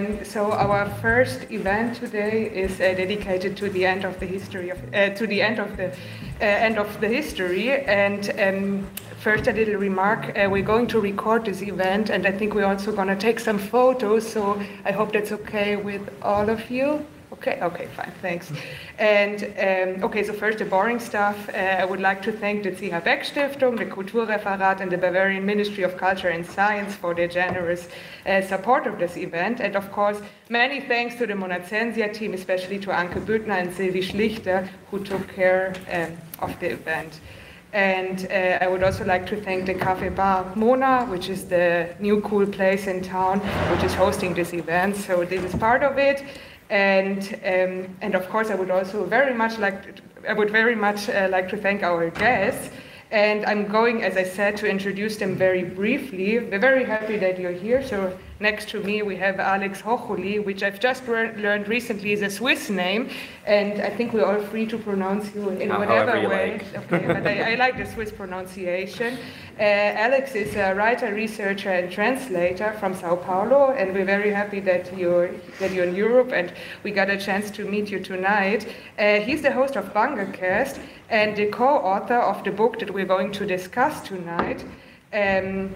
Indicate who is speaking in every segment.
Speaker 1: Um, so our first event today is uh, dedicated to the end of the history of uh, to the end of the uh, end of the history. And um, first, a little remark: uh, we're going to record this event, and I think we're also going to take some photos. So I hope that's okay with all of you. Okay, okay, fine, thanks. And um, okay, so first the boring stuff. Uh, I would like to thank the CH Beck Stiftung, the Kulturreferat, and the Bavarian Ministry of Culture and Science for their generous uh, support of this event. And of course, many thanks to the Monacensia team, especially to Anke Büttner and Sylvie Schlichter, who took care um, of the event. And uh, I would also like to thank the Cafe Bar Mona, which is the new cool place in town, which is hosting this event. So this is part of it. And, um, and of course, I would also very much like, to, I would very much uh, like to thank our guests. And I'm going, as I said, to introduce them very briefly. We're very happy that you're here. So next to me we have Alex Hochuli, which I've just learned recently is a Swiss name, and I think we're all free to pronounce you in whatever way.
Speaker 2: Like.
Speaker 1: Okay, but I, I, like the Swiss pronunciation. Uh, Alex is a writer, researcher, and translator from Sao Paulo, and we're very happy that you're that you're in Europe, and we got a chance to meet you tonight. Uh, he's the host of BangerCast and the co-author of the book that we're going to discuss tonight. Um,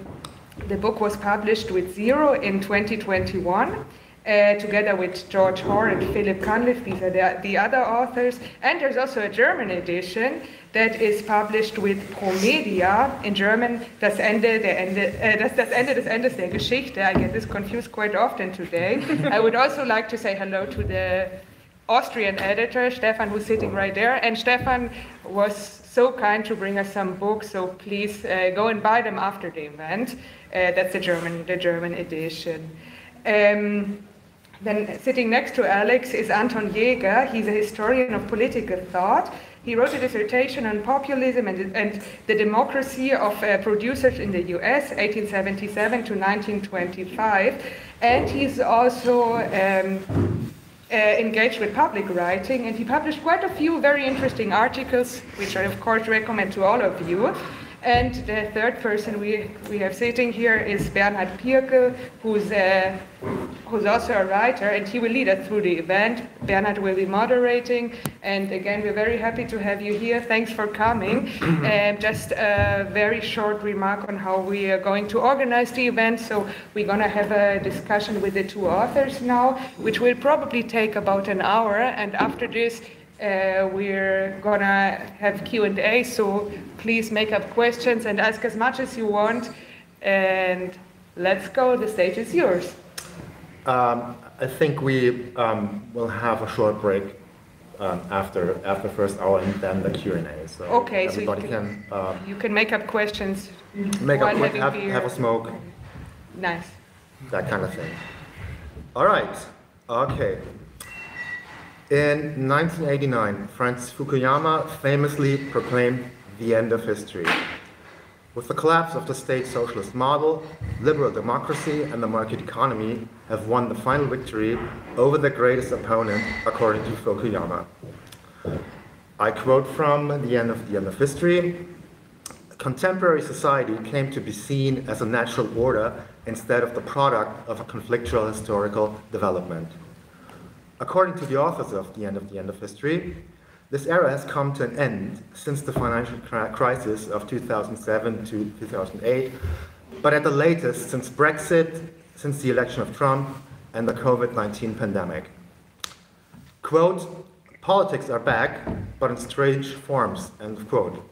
Speaker 1: the book was published with Zero in 2021. Uh, together with George Hoare and Philip Cunliffe. These are the, the, other authors. And there's also a German edition that is published with Promedia in German. Das Ende, der Ende, uh, das, das Ende des Endes der Geschichte. I get this confused quite often today. I would also like to say hello to the Austrian editor, Stefan, who's sitting right there. And Stefan was so kind to bring us some books, so please uh, go and buy them after the event. Uh, that's the German, the German edition. Um, then sitting next to Alex is Anton Jäger. He's a historian of political thought. He wrote a dissertation on populism and, and the democracy of uh, producers in the US, 1877 to 1925. And he's also um, uh, engaged with public writing, and he published quite a few very interesting articles, which I, of course, recommend to all of you. And the third person we, we have sitting here is Bernhard Pirkel, who's, uh, who's also a writer, and he will lead us through the event. Bernhard will be moderating, and again, we're very happy to have you here. Thanks for coming. And just a very short remark on how we are going to organize the event. So we're going to have a discussion with the two authors now, which will probably take about an hour, and after this, uh, we're gonna have Q&A, so please make up questions and ask as much as you want. And let's go, the stage is yours.
Speaker 2: Um, I think we um, will have a short break um, after after first hour and then the Q&A. So
Speaker 1: okay, so
Speaker 2: you can, can um,
Speaker 1: you can make up questions
Speaker 2: make up,
Speaker 1: having
Speaker 2: have, have a smoke,
Speaker 1: Nice.
Speaker 2: that kind of thing. All right, okay. In 1989, Francis Fukuyama famously proclaimed the end of history. With the collapse of the state socialist model, liberal democracy and the market economy have won the final victory over their greatest opponent, according to Fukuyama. I quote from The End of the End of History Contemporary society came to be seen as a natural order instead of the product of a conflictual historical development. According to the authors of The End of the End of History, this era has come to an end since the financial crisis of 2007 to 2008, but at the latest since Brexit, since the election of Trump, and the COVID 19 pandemic. Quote, politics are back, but in strange forms, end quote.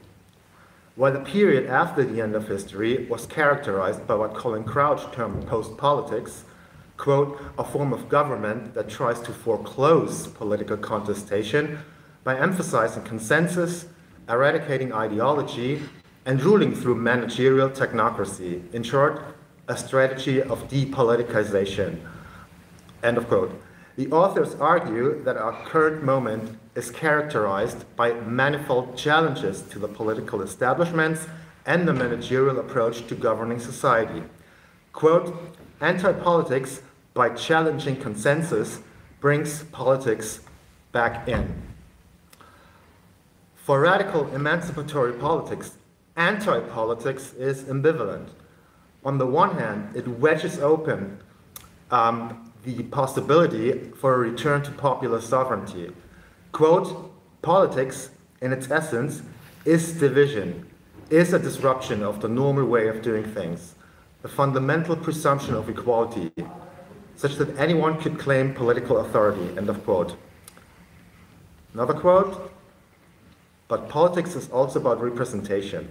Speaker 2: While the period after the end of history was characterized by what Colin Crouch termed post politics, quote, a form of government that tries to foreclose political contestation by emphasizing consensus, eradicating ideology, and ruling through managerial technocracy. In short, a strategy of depoliticization. End of quote. The authors argue that our current moment is characterized by manifold challenges to the political establishments and the managerial approach to governing society. Quote, anti politics, by challenging consensus, brings politics back in. For radical emancipatory politics, anti politics is ambivalent. On the one hand, it wedges open um, the possibility for a return to popular sovereignty. Quote, politics, in its essence, is division, is a disruption of the normal way of doing things, a fundamental presumption of equality, such that anyone could claim political authority, end of quote. Another quote, but politics is also about representation,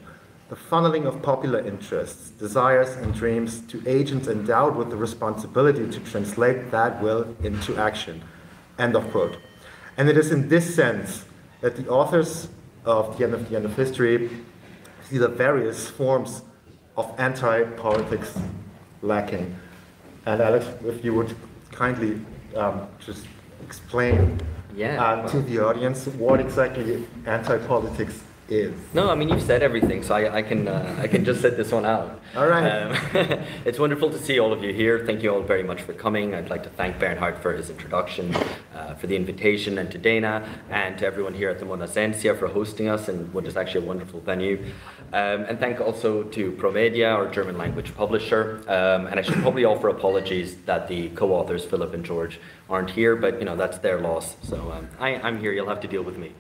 Speaker 2: the funneling of popular interests, desires, and dreams to agents endowed with the responsibility to translate that will into action. End of quote. And it is in this sense that the authors of The End of the End of History see the various forms of anti-politics lacking. And Alex, if you would kindly um, just explain
Speaker 3: yeah,
Speaker 2: uh, to the audience what exactly anti-politics
Speaker 3: No, I mean you've said everything, so I, I can uh, I can just set this one out.
Speaker 2: All right.
Speaker 3: Um, it's wonderful to see all of you here. Thank you all very much for coming. I'd like to thank Bernhard for his introduction, uh, for the invitation, and to Dana and to everyone here at the Monacensia for hosting us in what is actually a wonderful venue. Um, and thank also to Promedia, our German language publisher. Um, and I should probably offer apologies that the co-authors Philip and George aren't here, but you know that's their loss. So um, I, am here. You'll have to deal with me.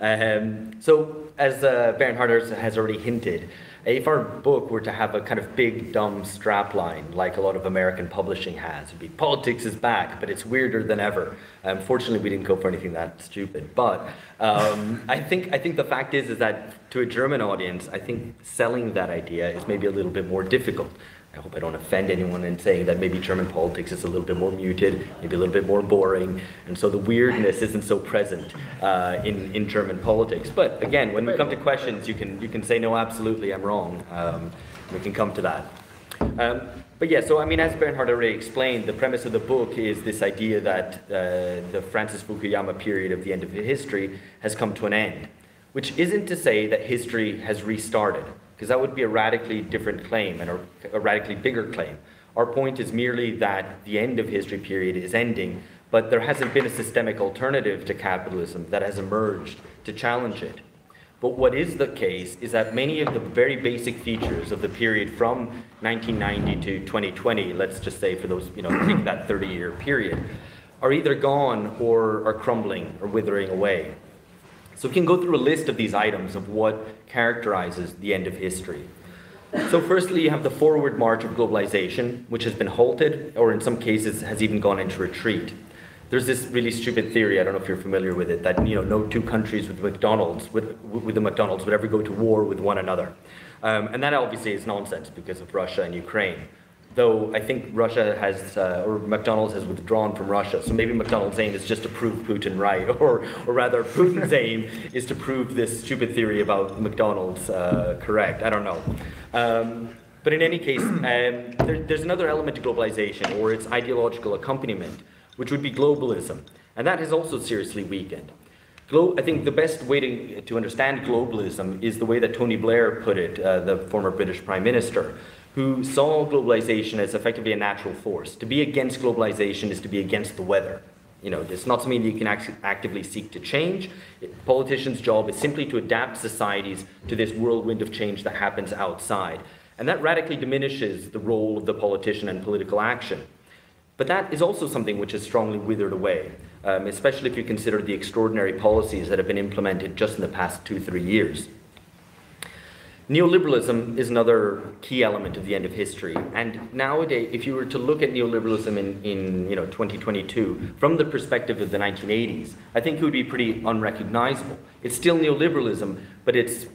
Speaker 3: Um, so as uh, Bernhard has already hinted, if our book were to have a kind of big dumb strapline like a lot of American publishing has, it'd be politics is back, but it's weirder than ever. Unfortunately, we didn't go for anything that stupid. But um, I think I think the fact is is that to a German audience, I think selling that idea is maybe a little bit more difficult. I hope I don't offend anyone in saying that maybe German politics is a little bit more muted, maybe a little bit more boring, and so the weirdness isn't so present uh, in, in German politics. But again, when we come to questions, you can, you can say, no, absolutely, I'm wrong. Um, we can come to that. Um, but yeah, so I mean, as Bernhard already explained, the premise of the book is this idea that uh, the Francis Fukuyama period of the end of history has come to an end, which isn't to say that history has restarted because that would be a radically different claim and a, a radically bigger claim. Our point is merely that the end of history period is ending, but there hasn't been a systemic alternative to capitalism that has emerged to challenge it. But what is the case is that many of the very basic features of the period from 1990 to 2020, let's just say for those, you know, take that 30 year period, are either gone or are crumbling or withering away. So we can go through a list of these items of what characterizes the end of history. So, firstly, you have the forward march of globalization, which has been halted, or in some cases has even gone into retreat. There's this really stupid theory. I don't know if you're familiar with it that you know no two countries with McDonald's with, with the McDonald's would ever go to war with one another, um, and that obviously is nonsense because of Russia and Ukraine though I think Russia has, uh, or McDonald's has withdrawn from Russia. So maybe McDonald's aim is just to prove Putin right, or, or rather, Putin's aim is to prove this stupid theory about McDonald's uh, correct. I don't know. Um, but in any case, um, there, there's another element to globalization, or its ideological accompaniment, which would be globalism. And that has also seriously weakened. Glo- I think the best way to, to understand globalism is the way that Tony Blair put it, uh, the former British Prime Minister who saw globalization as effectively a natural force. To be against globalization is to be against the weather. You know, it's not something that you can act- actively seek to change. It, politicians' job is simply to adapt societies to this whirlwind of change that happens outside. And that radically diminishes the role of the politician and political action. But that is also something which has strongly withered away, um, especially if you consider the extraordinary policies that have been implemented just in the past two, three years. Neoliberalism is another key element of the end of history. And nowadays, if you were to look at neoliberalism in, in you know, 2022 from the perspective of the 1980s, I think it would be pretty unrecognizable. It's still neoliberalism, but it's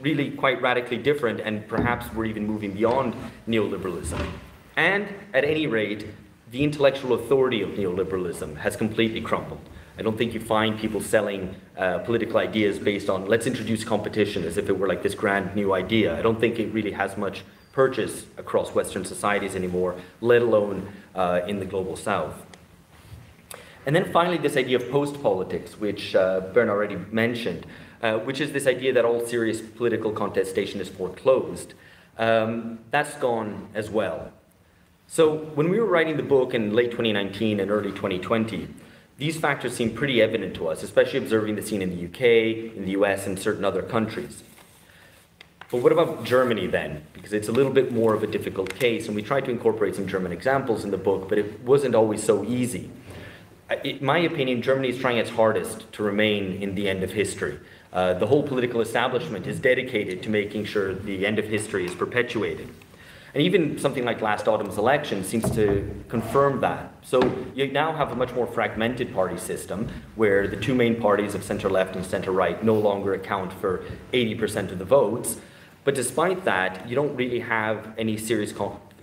Speaker 3: really quite radically different, and perhaps we're even moving beyond neoliberalism. And at any rate, the intellectual authority of neoliberalism has completely crumbled. I don't think you find people selling uh, political ideas based on let's introduce competition as if it were like this grand new idea. I don't think it really has much purchase across Western societies anymore, let alone uh, in the global South. And then finally, this idea of post politics, which uh, Bern already mentioned, uh, which is this idea that all serious political contestation is foreclosed. Um, that's gone as well. So, when we were writing the book in late 2019 and early 2020, these factors seem pretty evident to us, especially observing the scene in the UK, in the US, and certain other countries. But what about Germany then? Because it's a little bit more of a difficult case, and we tried to incorporate some German examples in the book, but it wasn't always so easy. In my opinion, Germany is trying its hardest to remain in the end of history. Uh, the whole political establishment is dedicated to making sure the end of history is perpetuated. And even something like last autumn's election seems to confirm that. So you now have a much more fragmented party system where the two main parties of center left and center right no longer account for 80% of the votes. But despite that, you don't really have any serious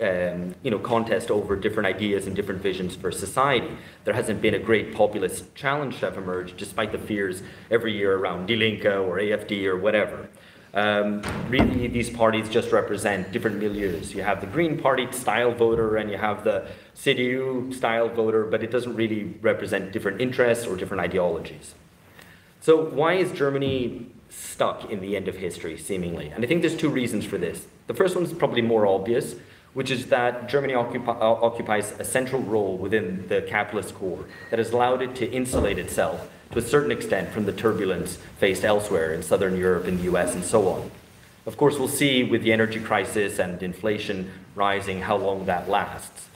Speaker 3: um, you know, contest over different ideas and different visions for society. There hasn't been a great populist challenge to have emerged, despite the fears every year around Die or AFD or whatever. Um, really, these parties just represent different milieus. You have the Green Party style voter and you have the CDU style voter, but it doesn't really represent different interests or different ideologies. So, why is Germany stuck in the end of history, seemingly? And I think there's two reasons for this. The first one is probably more obvious, which is that Germany occupi- uh, occupies a central role within the capitalist core that has allowed it to insulate itself to a certain extent from the turbulence faced elsewhere in southern Europe, in the US, and so on. Of course, we'll see with the energy crisis and inflation rising how long that lasts.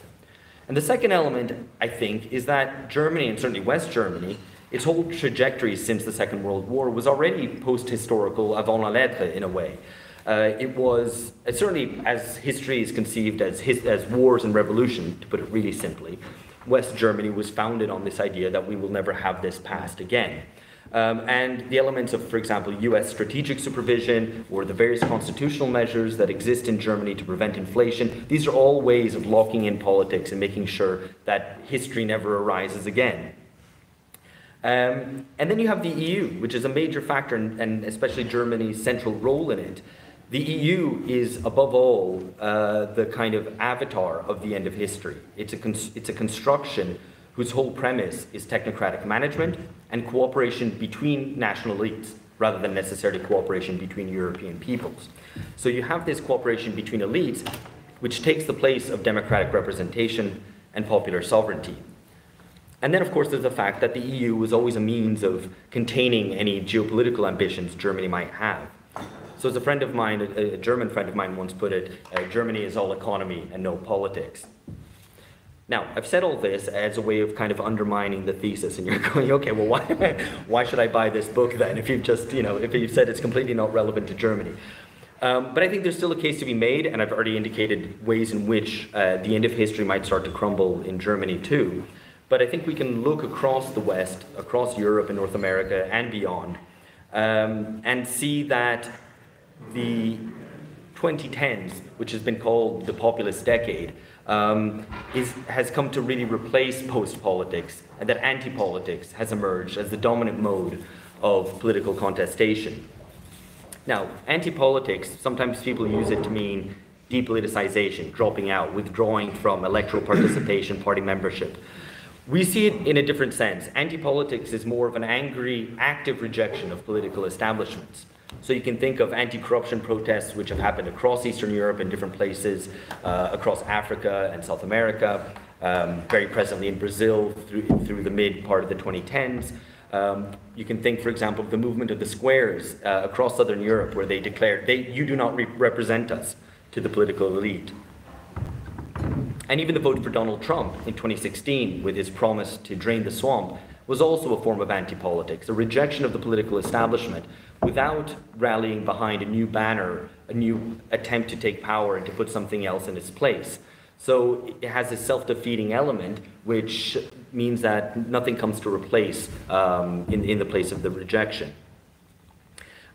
Speaker 3: And the second element, I think, is that Germany, and certainly West Germany, its whole trajectory since the Second World War was already post historical avant la lettre in a way. Uh, it was uh, certainly, as history is conceived as, his, as wars and revolution, to put it really simply, West Germany was founded on this idea that we will never have this past again. Um, and the elements of, for example, US strategic supervision or the various constitutional measures that exist in Germany to prevent inflation, these are all ways of locking in politics and making sure that history never arises again. Um, and then you have the EU, which is a major factor, and, and especially Germany's central role in it. The EU is, above all, uh, the kind of avatar of the end of history. It's a, it's a construction whose whole premise is technocratic management and cooperation between national elites rather than necessarily cooperation between European peoples. So you have this cooperation between elites, which takes the place of democratic representation and popular sovereignty. And then, of course, there's the fact that the EU was always a means of containing any geopolitical ambitions Germany might have. So, as a friend of mine, a, a German friend of mine once put it, uh, Germany is all economy and no politics. Now, I've said all this as a way of kind of undermining the thesis, and you're going, okay, well, why, why should I buy this book then if you've just, you know, if you've said it's completely not relevant to Germany? Um, but I think there's still a case to be made, and I've already indicated ways in which uh, the end of history might start to crumble in Germany too. But I think we can look across the West, across Europe and North America and beyond, um, and see that the 2010s, which has been called the populist decade, um, is, has come to really replace post politics, and that anti politics has emerged as the dominant mode of political contestation. Now, anti politics, sometimes people use it to mean depoliticization, dropping out, withdrawing from electoral participation, party membership. We see it in a different sense. Anti politics is more of an angry, active rejection of political establishments. So you can think of anti-corruption protests which have happened across Eastern Europe and different places, uh, across Africa and South America, um, very presently in Brazil through, through the mid part of the 2010s. Um, you can think, for example, of the movement of the squares uh, across Southern Europe where they declared, they, you do not re- represent us to the political elite. And even the vote for Donald Trump in 2016 with his promise to drain the swamp was also a form of anti politics, a rejection of the political establishment without rallying behind a new banner, a new attempt to take power and to put something else in its place. So it has a self defeating element, which means that nothing comes to replace um, in, in the place of the rejection.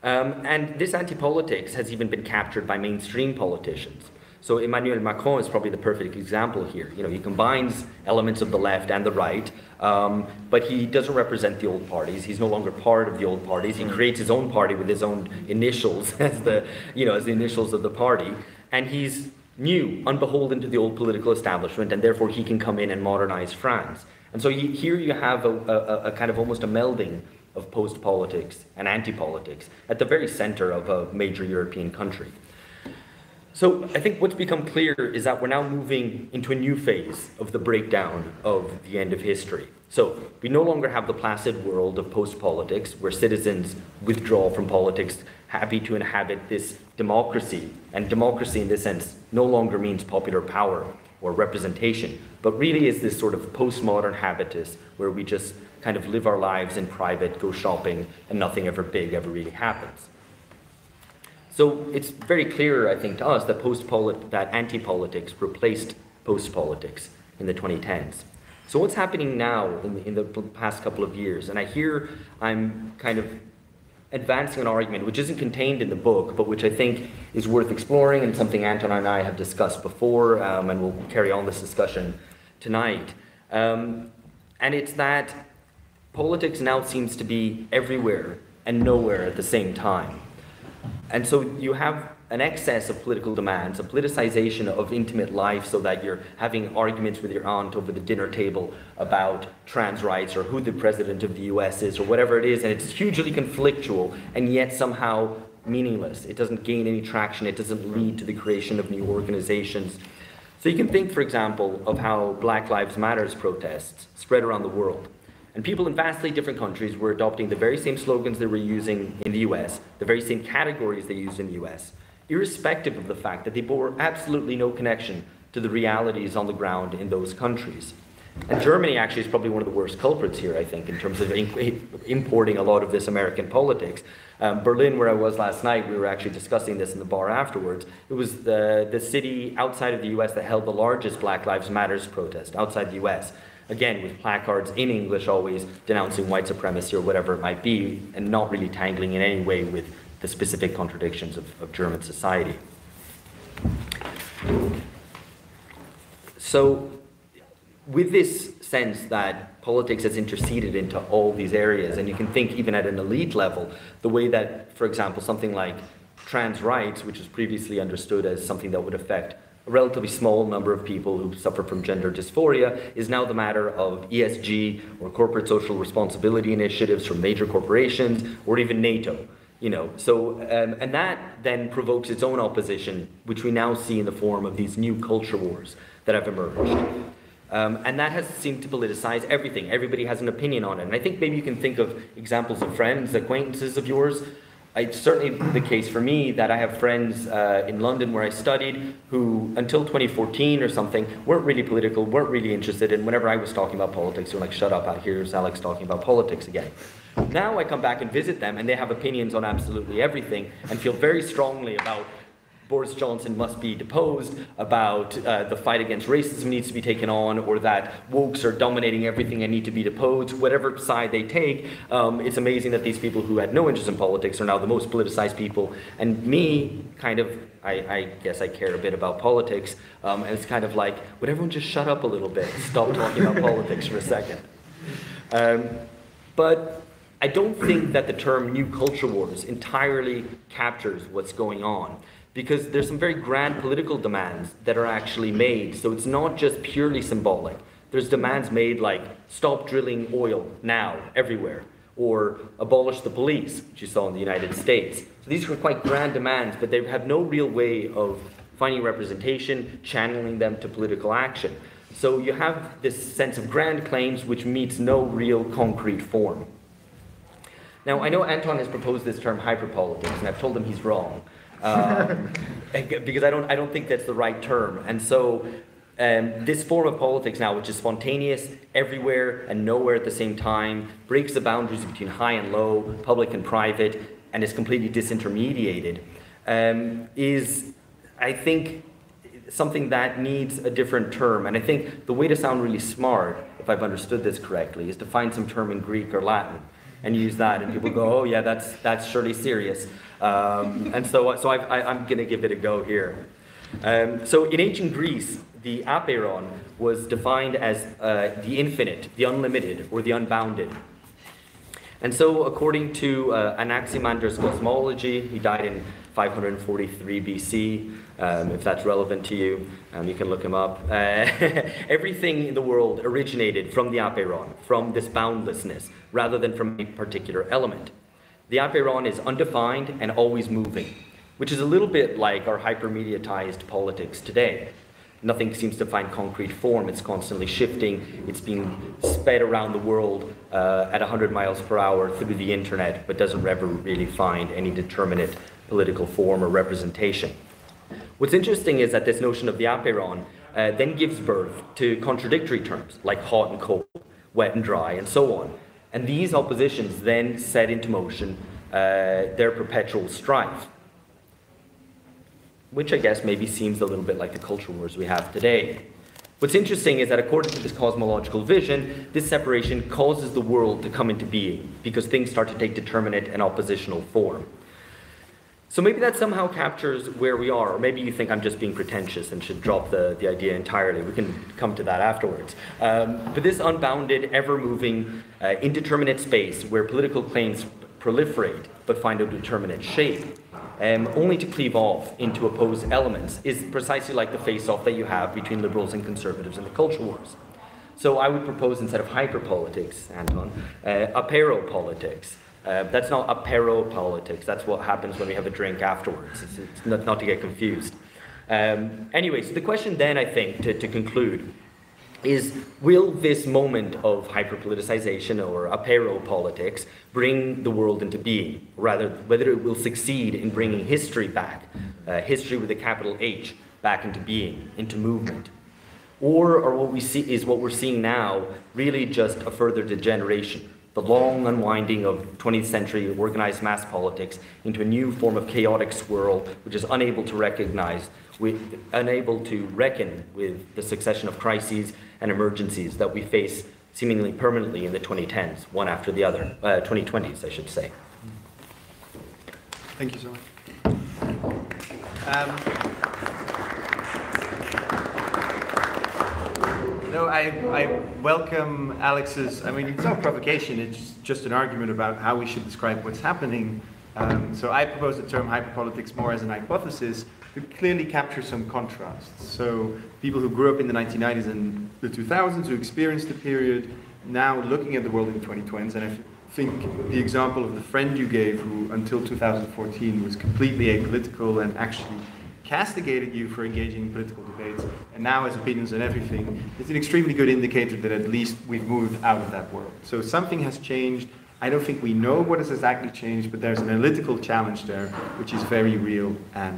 Speaker 3: Um, and this anti politics has even been captured by mainstream politicians. So Emmanuel Macron is probably the perfect example here. You know, he combines elements of the left and the right, um, but he doesn't represent the old parties. He's no longer part of the old parties. He creates his own party with his own initials as the, you know, as the initials of the party, and he's new, unbeholden to the old political establishment, and therefore he can come in and modernize France. And so you, here you have a, a, a kind of almost a melding of post politics and anti politics at the very center of a major European country. So I think what's become clear is that we're now moving into a new phase of the breakdown of the end of history. So we no longer have the placid world of post politics where citizens withdraw from politics, happy to inhabit this democracy. And democracy, in this sense, no longer means popular power or representation, but really is this sort of postmodern habitus where we just kind of live our lives in private, go shopping, and nothing ever big ever really happens. So it's very clear, I think, to us that post that anti-politics replaced post-politics in the 2010s. So what's happening now in the, in the past couple of years? And I hear I'm kind of advancing an argument which isn't contained in the book, but which I think is worth exploring and something Anton and I have discussed before, um, and we'll carry on this discussion tonight. Um, and it's that politics now seems to be everywhere and nowhere at the same time. And so you have an excess of political demands, a politicization of intimate life, so that you're having arguments with your aunt over the dinner table about trans rights or who the president of the US is or whatever it is, and it's hugely conflictual and yet somehow meaningless. It doesn't gain any traction, it doesn't lead to the creation of new organizations. So you can think, for example, of how Black Lives Matters protests spread around the world. And people in vastly different countries were adopting the very same slogans they were using in the US, the very same categories they used in the US, irrespective of the fact that they bore absolutely no connection to the realities on the ground in those countries. And Germany actually is probably one of the worst culprits here, I think, in terms of importing a lot of this American politics. Um, Berlin, where I was last night, we were actually discussing this in the bar afterwards. It was the, the city outside of the US that held the largest Black Lives Matters protest outside the US again, with placards in English always denouncing white supremacy or whatever it might be, and not really tangling in any way with the specific contradictions of, of German society. So, with this sense that politics has interceded into all these areas, and you can think even at an elite level, the way that, for example, something like trans rights, which was previously understood as something that would affect a relatively small number of people who suffer from gender dysphoria is now the matter of ESG or corporate social responsibility initiatives from major corporations or even NATO. You know, so um, and that then provokes its own opposition, which we now see in the form of these new culture wars that have emerged. Um, and that has seemed to politicize everything. Everybody has an opinion on it. And I think maybe you can think of examples of friends, acquaintances of yours it's certainly the case for me that I have friends uh, in London where I studied who, until 2014 or something, weren't really political, weren't really interested. And whenever I was talking about politics, they were like, shut up, here's Alex talking about politics again. Now I come back and visit them, and they have opinions on absolutely everything and feel very strongly about Boris Johnson must be deposed, about uh, the fight against racism needs to be taken on, or that wokes are dominating everything and need to be deposed, whatever side they take. Um, it's amazing that these people who had no interest in politics are now the most politicized people. And me, kind of, I, I guess I care a bit about politics, um, and it's kind of like, would everyone just shut up a little bit, stop talking about politics for a second? Um, but I don't think that the term new culture wars entirely captures what's going on because there's some very grand political demands that are actually made. So it's not just purely symbolic. There's demands made like stop drilling oil now, everywhere, or abolish the police, which you saw in the United States. So these are quite grand demands, but they have no real way of finding representation, channeling them to political action. So you have this sense of grand claims which meets no real concrete form. Now, I know Anton has proposed this term hyperpolitics, and I've told him he's wrong um, because I don't, I don't think that's the right term. And so um, this form of politics now, which is spontaneous everywhere and nowhere at the same time, breaks the boundaries between high and low, public and private, and is completely disintermediated, um, is, I think, something that needs a different term. And I think the way to sound really smart, if I've understood this correctly, is to find some term in Greek or Latin and use that, and people go, "Oh yeah, that's that's surely serious." Um, and so, so I, am going to give it a go here. Um, so in ancient Greece, the apeiron was defined as uh, the infinite, the unlimited, or the unbounded. And so, according to uh, Anaximander's cosmology, he died in 543 BC. Um, if that's relevant to you, um, you can look him up. Uh, everything in the world originated from the apeiron, from this boundlessness, rather than from a particular element. The apeiron is undefined and always moving. which is a little bit like our hypermediatized politics today. Nothing seems to find concrete form. It's constantly shifting. It's being sped around the world uh, at 100 miles per hour through the internet, but doesn't ever really find any determinate political form or representation. What's interesting is that this notion of the apeiron uh, then gives birth to contradictory terms like hot and cold, wet and dry, and so on. And these oppositions then set into motion uh, their perpetual strife, which I guess maybe seems a little bit like the culture wars we have today. What's interesting is that according to this cosmological vision, this separation causes the world to come into being because things start to take determinate and oppositional form. So maybe that somehow captures where we are, or maybe you think I'm just being pretentious and should drop the, the idea entirely. We can come to that afterwards. Um, but this unbounded, ever moving, uh, indeterminate space where political claims proliferate but find a determinate shape, um, only to cleave off into opposed elements, is precisely like the face off that you have between liberals and conservatives in the culture wars. So I would propose instead of hyperpolitics, Anton, uh, apeiropolitics. Uh, that's not apero politics. That's what happens when we have a drink afterwards. It's, it's not, not, to get confused. Um, anyway, so the question then, I think, to, to conclude, is will this moment of hyperpoliticization or apero politics bring the world into being? Rather, whether it will succeed in bringing history back, uh, history with a capital H, back into being, into movement. Or, or what we see is what we're seeing now really just a further degeneration the long unwinding of 20th century organized mass politics into a new form of chaotic swirl which is unable to recognize, with, unable to reckon with the succession of crises and emergencies that we face seemingly permanently in the 2010s, one after the other, uh, 2020s, I should say.
Speaker 4: Thank you so much. Um, No, I, I welcome Alex's. I mean, it's no provocation, it's just an argument about how we should describe what's happening. Um, so I propose the term hyperpolitics more as an hypothesis to clearly capture some contrasts. So people who grew up in the 1990s and the 2000s, who experienced the period, now looking at the world in the 2020s, and I think the example of the friend you gave, who until 2014 was completely apolitical and actually castigated you for engaging in political debates and now has opinions on everything, it's an extremely good indicator that at least we've moved out of that world. So something has changed. I don't think we know what has exactly changed, but there's an analytical challenge there, which is very real and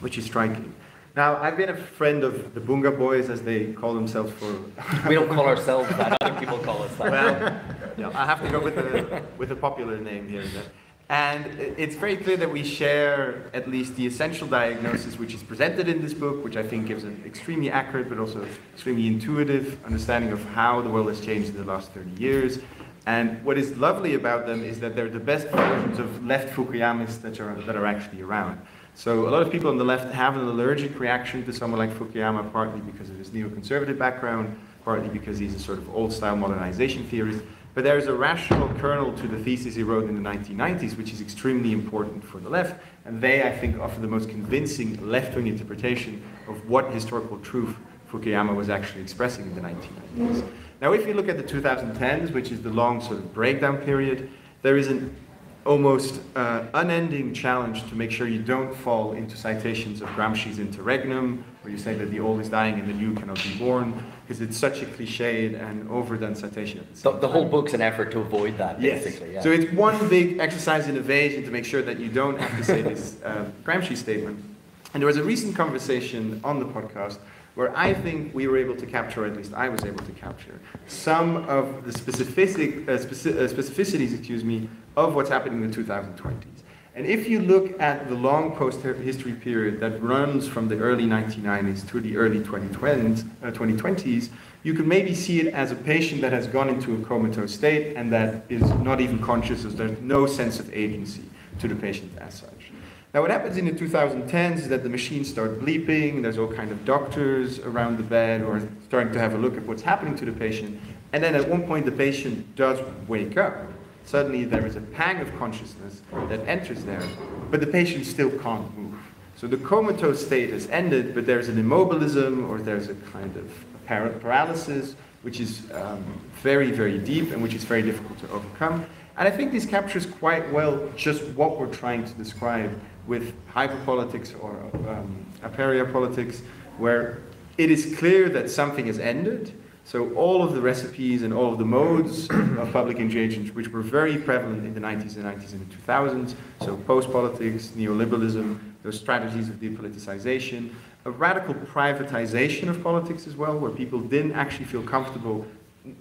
Speaker 4: which is striking. Now, I've been a friend of the Bunga Boys, as they call themselves for.
Speaker 3: we don't call ourselves that, other people call us that.
Speaker 4: Well, yeah, I have to go with the, with a popular name here. And it's very clear that we share at least the essential diagnosis which is presented in this book, which I think gives an extremely accurate but also extremely intuitive understanding of how the world has changed in the last 30 years. And what is lovely about them is that they're the best versions of left Fukuyamists that are, that are actually around. So a lot of people on the left have an allergic reaction to someone like Fukuyama, partly because of his neoconservative background, partly because he's a sort of old-style modernization theorist. But there is a rational kernel to the thesis he wrote in the 1990s, which is extremely important for the left, and they, I think, offer the most convincing left-wing interpretation of what historical truth Fukuyama was actually expressing in the 1990s. Now, if you look at the 2010s, which is the long sort of breakdown period, there is an almost uh, unending challenge to make sure you don't fall into citations of Gramsci's Interregnum, where you say that the old is dying and the new cannot be born, because it's such a cliched and overdone citation.
Speaker 3: The, the, whole book's an effort to avoid that, basically.
Speaker 4: Yes. Yeah. So it's one big exercise in evasion to make sure that you don't have to say this uh, Gramsci statement. And there was a recent conversation on the podcast where I think we were able to capture, or at least I was able to capture, some of the specific, uh, speci- uh, specificities, excuse me, of what's happening in the 2020s. And if you look at the long post-history period that runs from the early 1990s to the early 2020s, uh, 2020s, you can maybe see it as a patient that has gone into a comatose state and that is not even conscious, as there's no sense of agency to the patient as such. Now what happens in the 2010s is that the machines start bleeping, there's all kind of doctors around the bed are starting to have a look at what's happening to the patient, and then at one point the patient does wake up suddenly there is a pang of consciousness that enters there, but the patient still can't move. So the comatose state has ended, but there's an immobilism or there's a kind of apparent paralysis, which is um, very, very deep and which is very difficult to overcome. And I think this captures quite well just what we're trying to describe with hyperpolitics or um, politics, where it is clear that something has ended. So all of the recipes and all of the modes of public engagement, which were very prevalent in the 90s and 90s and the 2000s, so post-politics, neoliberalism, those strategies of depoliticization, a radical privatization of politics as well, where people didn't actually feel comfortable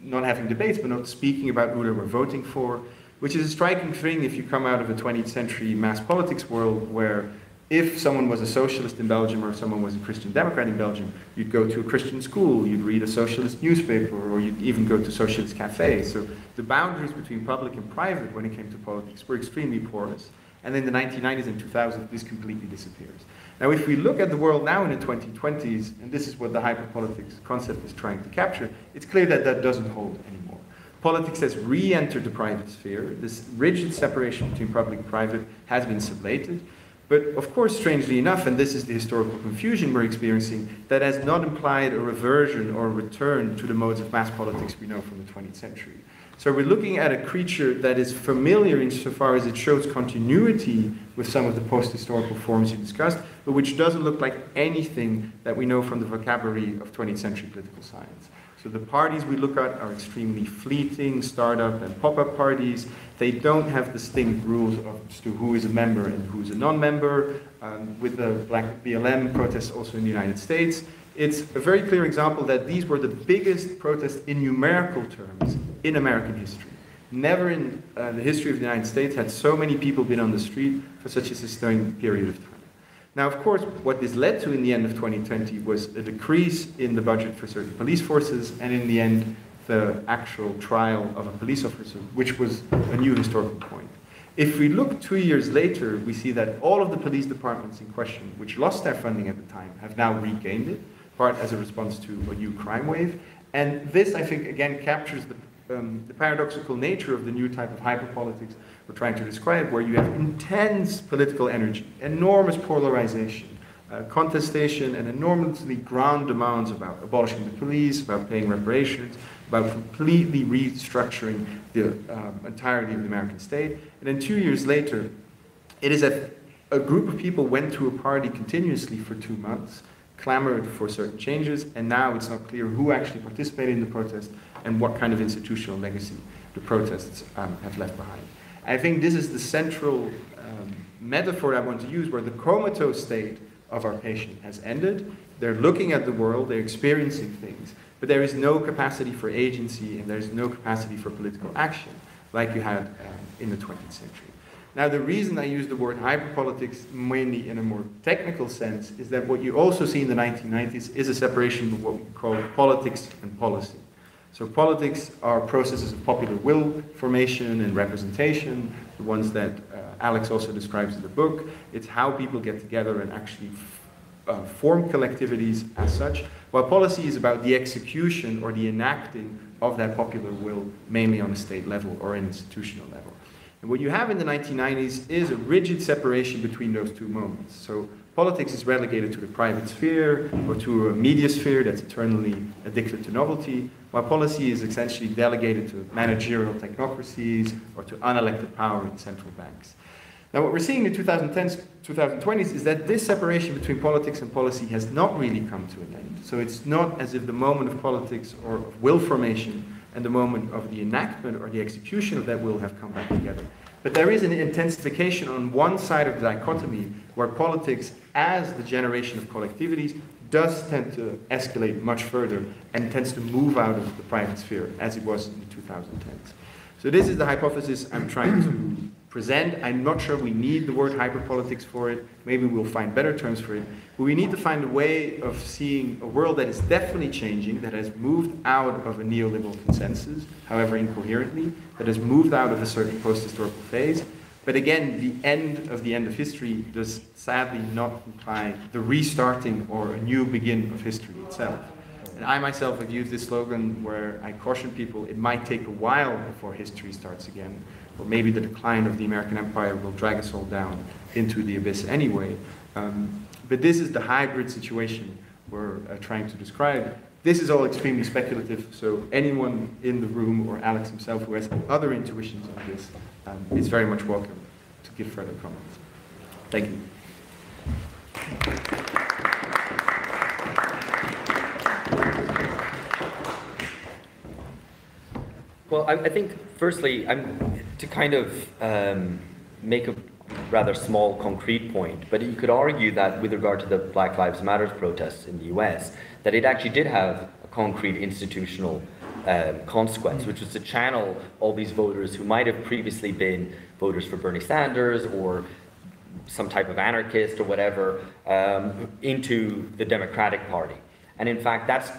Speaker 4: not having debates, but not speaking about who they were voting for, which is a striking thing if you come out of a 20th century mass politics world where if someone was a socialist in Belgium or if someone was a Christian Democrat in Belgium, you'd go to a Christian school, you'd read a socialist newspaper, or you'd even go to socialist cafes. So the boundaries between public and private when it came to politics were extremely porous. And in the 1990s and 2000s, this completely disappears. Now, if we look at the world now in the 2020s, and this is what the hyperpolitics concept is trying to capture, it's clear that that doesn't hold anymore. Politics has re entered the private sphere. This rigid separation between public and private has been sublated. But of course, strangely enough, and this is the historical confusion we're experiencing, that has not implied a reversion or a return to the modes of mass politics we know from the 20th century. So we're looking at a creature that is familiar insofar as it shows continuity with some of the post-historical forms you discussed, but which doesn't look like anything that we know from the vocabulary of 20th century political science. So the parties we look at are extremely fleeting, startup and pop-up parties. They don't have distinct rules as to who is a member and who's a non-member. Um, with the Black BLM protests also in the United States, it's a very clear example that these were the biggest protests in numerical terms in American history. Never in uh, the history of the United States had so many people been on the street for such a sustained period of time. Now, of course, what this led to in the end of 2020 was a decrease in the budget for certain police forces, and in the end, the actual trial of a police officer, which was a new historical point. If we look two years later, we see that all of the police departments in question, which lost their funding at the time, have now regained it, part as a response to a new crime wave. And this, I think, again captures the, um, the paradoxical nature of the new type of hyperpolitics we're trying to describe, where you have intense political energy, enormous polarization, uh, contestation, and enormously grand demands about abolishing the police, about paying reparations, about completely restructuring the um, entirety of the American state. And then two years later, it is that a group of people went to a party continuously for two months, clamored for certain changes, and now it's not clear who actually participated in the protest and what kind of institutional legacy the protests um, have left behind. I think this is the central um, metaphor I want to use where the comatose state of our patient has ended. They're looking at the world, they're experiencing things, but there is no capacity for agency and there's no capacity for political action like you had um, in the 20th century. Now, the reason I use the word hyperpolitics mainly in a more technical sense is that what you also see in the 1990s is a separation of what we call politics and policy. So politics are processes of popular will formation and representation, the ones that uh, Alex also describes in the book. It's how people get together and actually uh, form collectivities as such, while policy is about the execution or the enacting of that popular will, mainly on a state level or an institutional level. And what you have in the 1990s is a rigid separation between those two moments. So politics is relegated to the private sphere or to a media sphere that's eternally addicted to novelty, while policy is essentially delegated to managerial technocracies or to unelected power in central banks. Now, what we're seeing in the 2010s, 2020s is that this separation between politics and policy has not really come to an end. So it's not as if the moment of politics or of will formation and the moment of the enactment or the execution of that will have come back together. But there is an intensification on one side of the dichotomy where politics, as the generation of collectivities, does tend to escalate much further and tends to move out of the private sphere as it was in the 2010s. So this is the hypothesis I'm trying to present. I'm not sure we need the word hyperpolitics for it. Maybe we'll find better terms for it. But we need to find a way of seeing a world that is definitely changing, that has moved out of a neoliberal consensus, however incoherently, that has moved out of a certain post-historical phase, but again, the end of the end of history does sadly not imply the restarting or a new begin of history itself. And I myself have used this slogan where I caution people it might take a while before history starts again, or maybe the decline of the American empire will drag us all down into the abyss anyway. Um, but this is the hybrid situation we're uh, trying to describe, this is all extremely speculative, so anyone in the room or Alex himself who has other intuitions on this um, is very much welcome to give further comments. Thank you.
Speaker 3: Well, I, I think firstly, I'm to kind of um, make a rather small concrete point, but you could argue that with regard to the Black Lives Matter protests in the US, that it actually did have a concrete institutional um, consequence, which was to channel all these voters who might have previously been voters for Bernie Sanders or some type of anarchist or whatever um, into the Democratic Party. And in fact, that's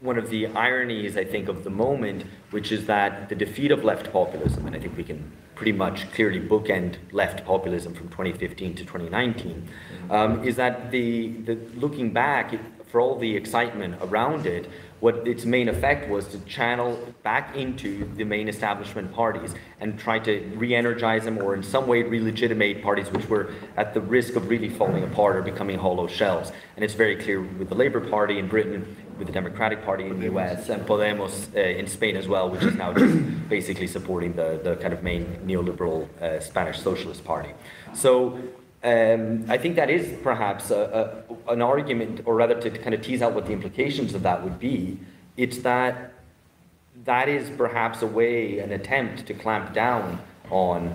Speaker 3: one of the ironies, I think, of the moment, which is that the defeat of left populism, and I think we can pretty much clearly bookend left populism from 2015 to 2019, um, is that the, the looking back, for all the excitement around it, what its main effect was to channel back into the main establishment parties and try to re-energize them or in some way re-legitimate parties which were at the risk of really falling apart or becoming hollow shells. And it's very clear with the Labour Party in Britain, with the Democratic Party in the US, and Podemos uh, in Spain as well, which is now just basically supporting the, the kind of main neoliberal uh, Spanish Socialist Party. So um, I think that is perhaps a, a, an argument, or rather to kind of tease out what the implications of that would be. It's that that is perhaps a way, an attempt to clamp down on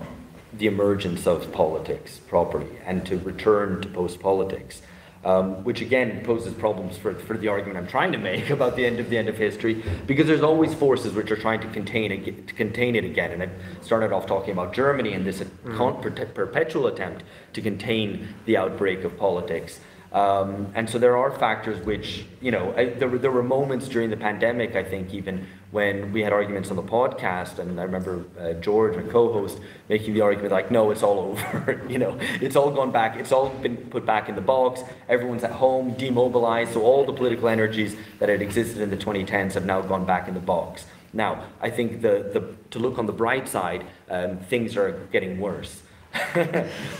Speaker 3: the emergence of politics properly and to return to post politics um, which again poses problems for, for the argument I'm trying to make about the end of the end of history, because there's always forces which are trying to contain it, to contain it again. And I started off talking about Germany and this mm. perpetual attempt to contain the outbreak of politics. Um, and so there are factors which, you know, I, there, were, there were moments during the pandemic, I think, even when we had arguments on the podcast, and I remember uh, George, my co-host, making the argument like, no, it's all over. you know, it's all gone back. It's all been put back in the box. Everyone's at home, demobilized. So all the political energies that had existed in the 2010s have now gone back in the box. Now, I think the, the, to look on the bright side, um, things are getting worse.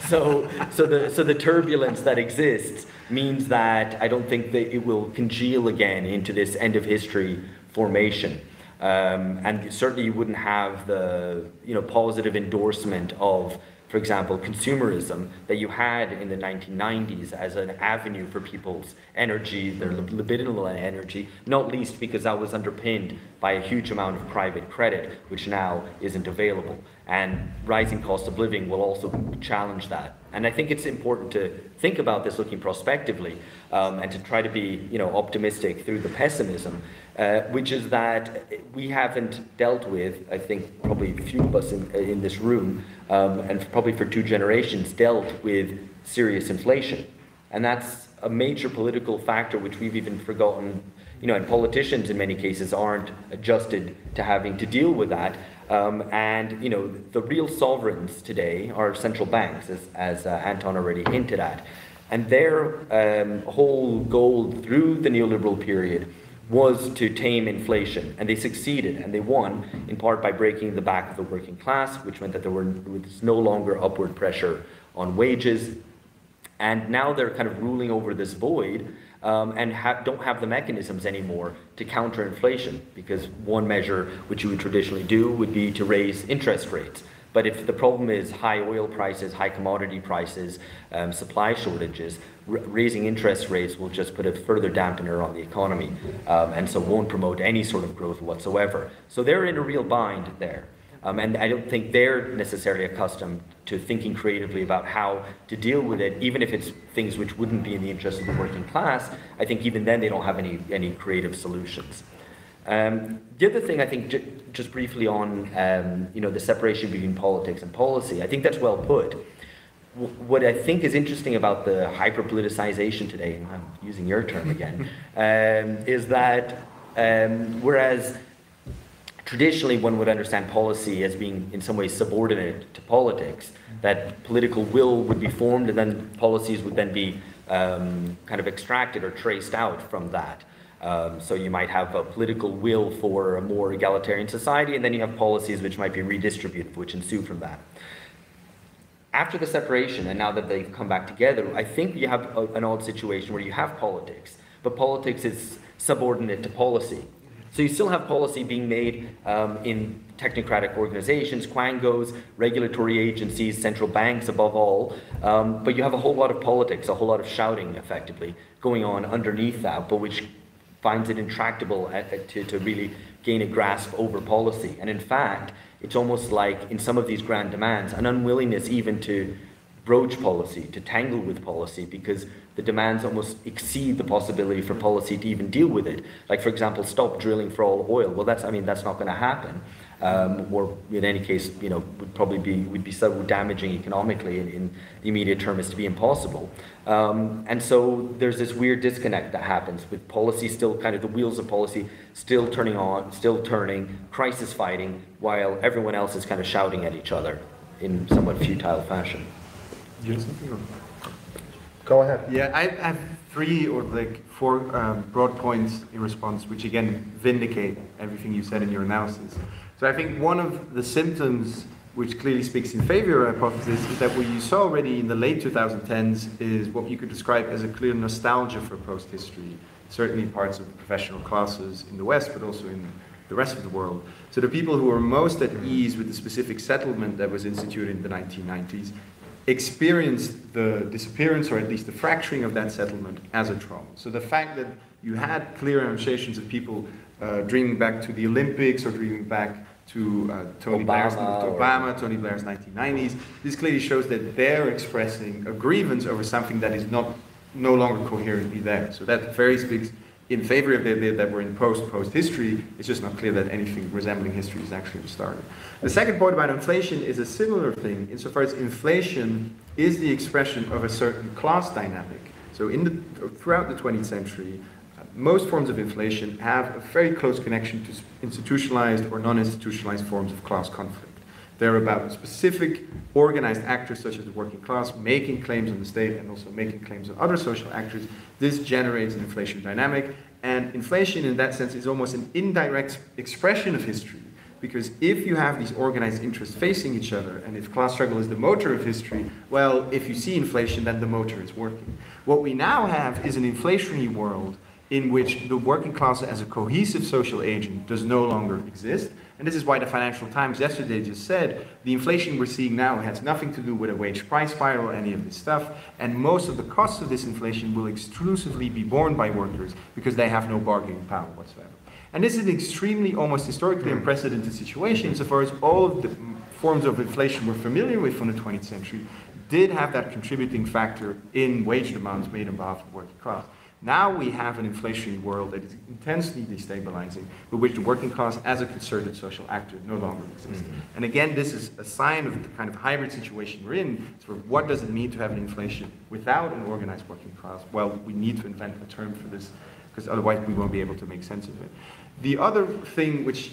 Speaker 3: so, so, the, so the turbulence that exists means that I don't think that it will congeal again into this end of history formation. Um, and certainly you wouldn't have the you know, positive endorsement of for example, consumerism that you had in the 1990s as an avenue for people's energy, their libidinal energy, not least because that was underpinned by a huge amount of private credit, which now isn't available. And rising cost of living will also challenge that. And I think it's important to think about this looking prospectively um, and to try to be you know, optimistic through the pessimism uh, which is that we haven't dealt with, I think probably a few of us in, in this room, um, and probably for two generations, dealt with serious inflation. And that's a major political factor which we've even forgotten, you know, and politicians in many cases aren't adjusted to having to deal with that. Um, and, you know, the real sovereigns today are central banks, as, as uh, Anton already hinted at. And their um, whole goal through the neoliberal period was to tame inflation, and they succeeded, and they won in part by breaking the back of the working class, which meant that there was no longer upward pressure on wages. And now they're kind of ruling over this void um, and don't have the mechanisms anymore to counter inflation, because one measure which you would traditionally do would be to raise interest rates. But if the problem is high oil prices, high commodity prices, um, supply shortages, raising interest rates will just put a further dampener on the economy um, and so won't promote any sort of growth whatsoever. So they're in a real bind there. Um, and I don't think they're necessarily accustomed to thinking creatively about how to deal with it, even if it's things which wouldn't be in the interest of the working class. I think even then they don't have any, any creative solutions. Um, the other thing I think, j- just briefly on um, you know the separation between politics and policy, I think that's well put what I think is interesting about the hyper politicization today, and I'm using your term again, um, is that um, whereas traditionally one would understand policy as being in some ways subordinate to politics, that political will would be formed and then policies would then be um, kind of extracted or traced out from that. Um, so you might have a political will for a more egalitarian society, and then you have policies which might be redistributive, which ensue from that after the separation and now that they've come back together, I think you have a, an odd situation where you have politics, but politics is subordinate to policy. So you still have policy being made um, in technocratic organizations, quangos, regulatory agencies, central banks above all, um, but you have a whole lot of politics, a whole lot of shouting effectively going on underneath that, but which finds it intractable at, at, to, to really gain a grasp over policy. And in fact, it's almost like in some of these grand demands, an unwillingness even to broach policy, to tangle with policy, because the demands almost exceed the possibility for policy to even deal with it. Like, for example, stop drilling for all oil. Well, that's, I mean, that's not going to happen. Um, or in any case, you know, would probably be would be so damaging economically in, in the immediate term as to be impossible. Um, and so there's this weird disconnect that happens with policy still kind of the wheels of policy still turning on, still turning, crisis fighting, while everyone else is kind of shouting at each other in somewhat futile fashion.
Speaker 2: Go ahead.
Speaker 4: Yeah, I have three or like four um, broad points in response, which again vindicate everything you said in your analysis. So I think one of the symptoms which clearly speaks in favor of our hypothesis is that what you saw already in the late 2010s is what you could describe as a clear nostalgia for post-history, certainly parts of the professional classes in the West, but also in the rest of the world. So the people who were most at ease with the specific settlement that was instituted in the 1990s experienced the disappearance or at least the fracturing of that settlement as a trauma. So the fact that you had clear annotations of people uh, dreaming back to the Olympics or dreaming back to uh, Tony
Speaker 3: Obama
Speaker 4: Blair's to
Speaker 3: or-
Speaker 4: Obama, Tony Blair's 1990s. This clearly shows that they're expressing a grievance over something that is not no longer coherently there. So that very speaks in favor of the idea that we're in post-post history. It's just not clear that anything resembling history is actually started. The second point about inflation is a similar thing insofar as inflation is the expression of a certain class dynamic. So in the, throughout the 20th century, most forms of inflation have a very close connection to institutionalized or non-institutionalized forms of class conflict. They're about specific organized actors such as the working class making claims on the state and also making claims on other social actors. This generates an inflation dynamic. And inflation, in that sense, is almost an indirect expression of history. Because if you have these organized interests facing each other, and if class struggle is the motor of history, well, if you see inflation, then the motor is working. What we now have is an inflationary world in which the working class as a cohesive social agent does no longer exist. And this is why the Financial Times yesterday just said the inflation we're seeing now has nothing to do with a wage price spiral or any of this stuff. And most of the costs of this inflation will exclusively be borne by workers because they have no bargaining power whatsoever. And this is an extremely, almost historically hmm. unprecedented situation insofar as all of the forms of inflation we're familiar with from the 20th century did have that contributing factor in wage demands made on behalf of working class. Now we have an inflationary world that is intensely destabilizing, but which the working class as a concerted social actor no longer exists. Mm-hmm. And again, this is a sign of the kind of hybrid situation we're in. Sort of what does it mean to have an inflation without an organized working class? Well, we need to invent a term for this, because otherwise we won't be able to make sense of it. The other thing which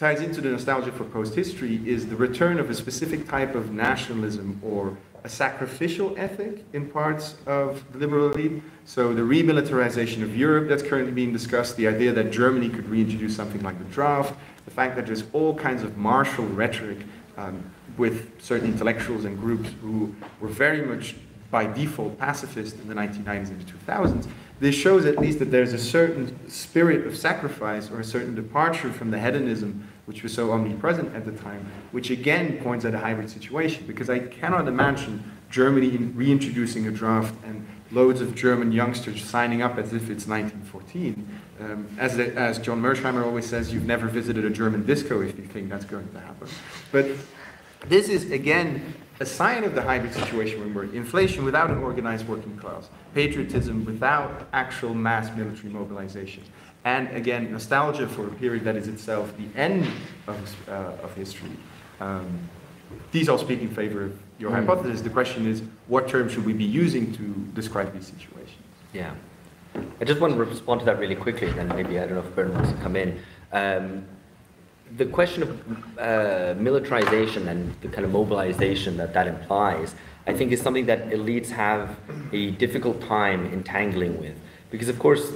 Speaker 4: ties into the nostalgia for post-history is the return of a specific type of nationalism or a sacrificial ethic in parts of the liberal elite. So the remilitarization of Europe that's currently being discussed, the idea that Germany could reintroduce something like the draft, the fact that there's all kinds of martial rhetoric um, with certain intellectuals and groups who were very much by default pacifist in the 1990s and the 2000s, this shows at least that there's a certain spirit of sacrifice or a certain departure from the hedonism which was so omnipresent at the time, which again points at a hybrid situation because I cannot imagine Germany reintroducing a draft and loads of German youngsters signing up as if it's 1914. Um, as, as John Mearsheimer always says, you've never visited a German disco if you think that's going to happen. But this is, again, a sign of the hybrid situation we're in. Inflation without an organized working class, patriotism without actual mass military mobilization, and again, nostalgia for a period that is itself the end of, uh, of history. Um, these all speak in favor of your
Speaker 3: Mm.
Speaker 4: hypothesis. The question is, what term should we be using to describe these situations?
Speaker 3: Yeah. I just want to respond to that really quickly, and then maybe I don't know if Bern wants to come in. Um, the question of uh, militarization and the kind of mobilization that that implies, I think, is something that elites have a difficult time entangling with. Because, of course,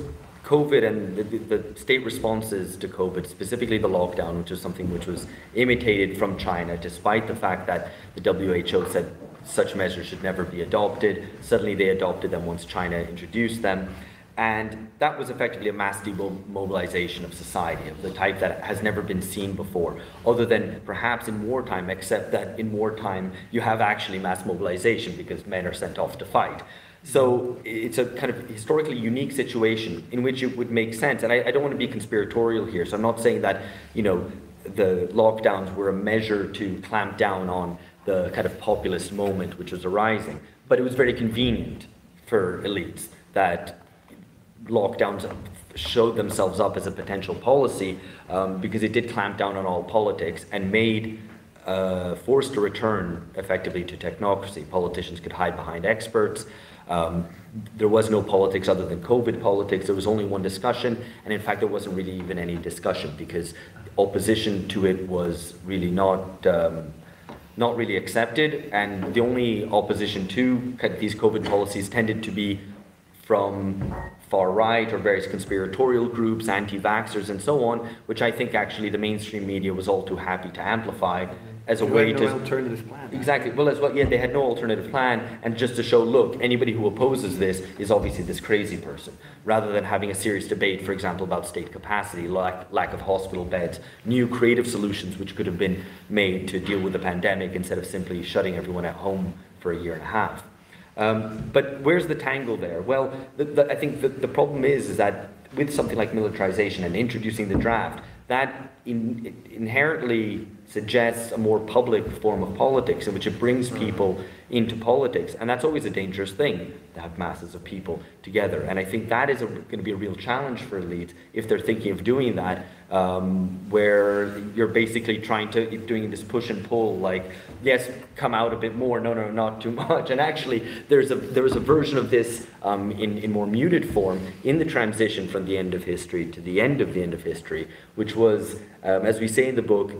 Speaker 3: COVID and the, the, state responses to COVID, specifically the lockdown, which is something which was imitated from China, despite the fact that the WHO said such measures should never be adopted. Suddenly they adopted them once China introduced them. And that was effectively a mass demobilization of society of the type that has never been seen before, other than perhaps in wartime, except that in wartime you have actually mass mobilization because men are sent off to fight. So it's a kind of historically unique situation in which it would make sense. And I, I, don't want to be conspiratorial here, so I'm not saying that, you know, the lockdowns were a measure to clamp down on the kind of populist moment which was arising. But it was very convenient for elites that lockdowns showed themselves up as a potential policy um, because it did clamp down on all politics and made uh, forced a return effectively to technocracy. Politicians could hide behind experts. Um, there was no politics other than COVID politics. There was only one discussion, and in fact, there wasn't really even any discussion because opposition to it was really not um, not really accepted, and the only opposition to these COVID policies tended to be from far right or various conspiratorial groups, anti vaxxers, and so on, which I think actually the mainstream media was all too happy to amplify as a
Speaker 4: you
Speaker 3: way
Speaker 4: no
Speaker 3: to
Speaker 4: alternative plan.
Speaker 3: Exactly. Well, as well, yeah, they had no alternative plan, and just to show, look, anybody who opposes this is obviously this crazy person, rather than having a serious debate, for example, about state capacity, lack, lack of hospital beds, new creative solutions which could have been made to deal with the pandemic instead of simply shutting everyone at home for a year and a half. Um, but where's the tangle there? Well, the, the, I think the, the problem is, is that with something like militarization and introducing the draft, that in, inherently suggests a more public form of politics in which it brings people into politics. And that's always a dangerous thing to have masses of people together. And I think that is going to be a real challenge for elites if they're thinking of doing that, um, where you're basically trying to, doing this push and pull, like, yes, come out a bit more, no, no, not too much. And actually, there's a, there was a version of this um, in, in more muted form in the transition from the end of history to the end of the end of history, which was, um, as we say in the book,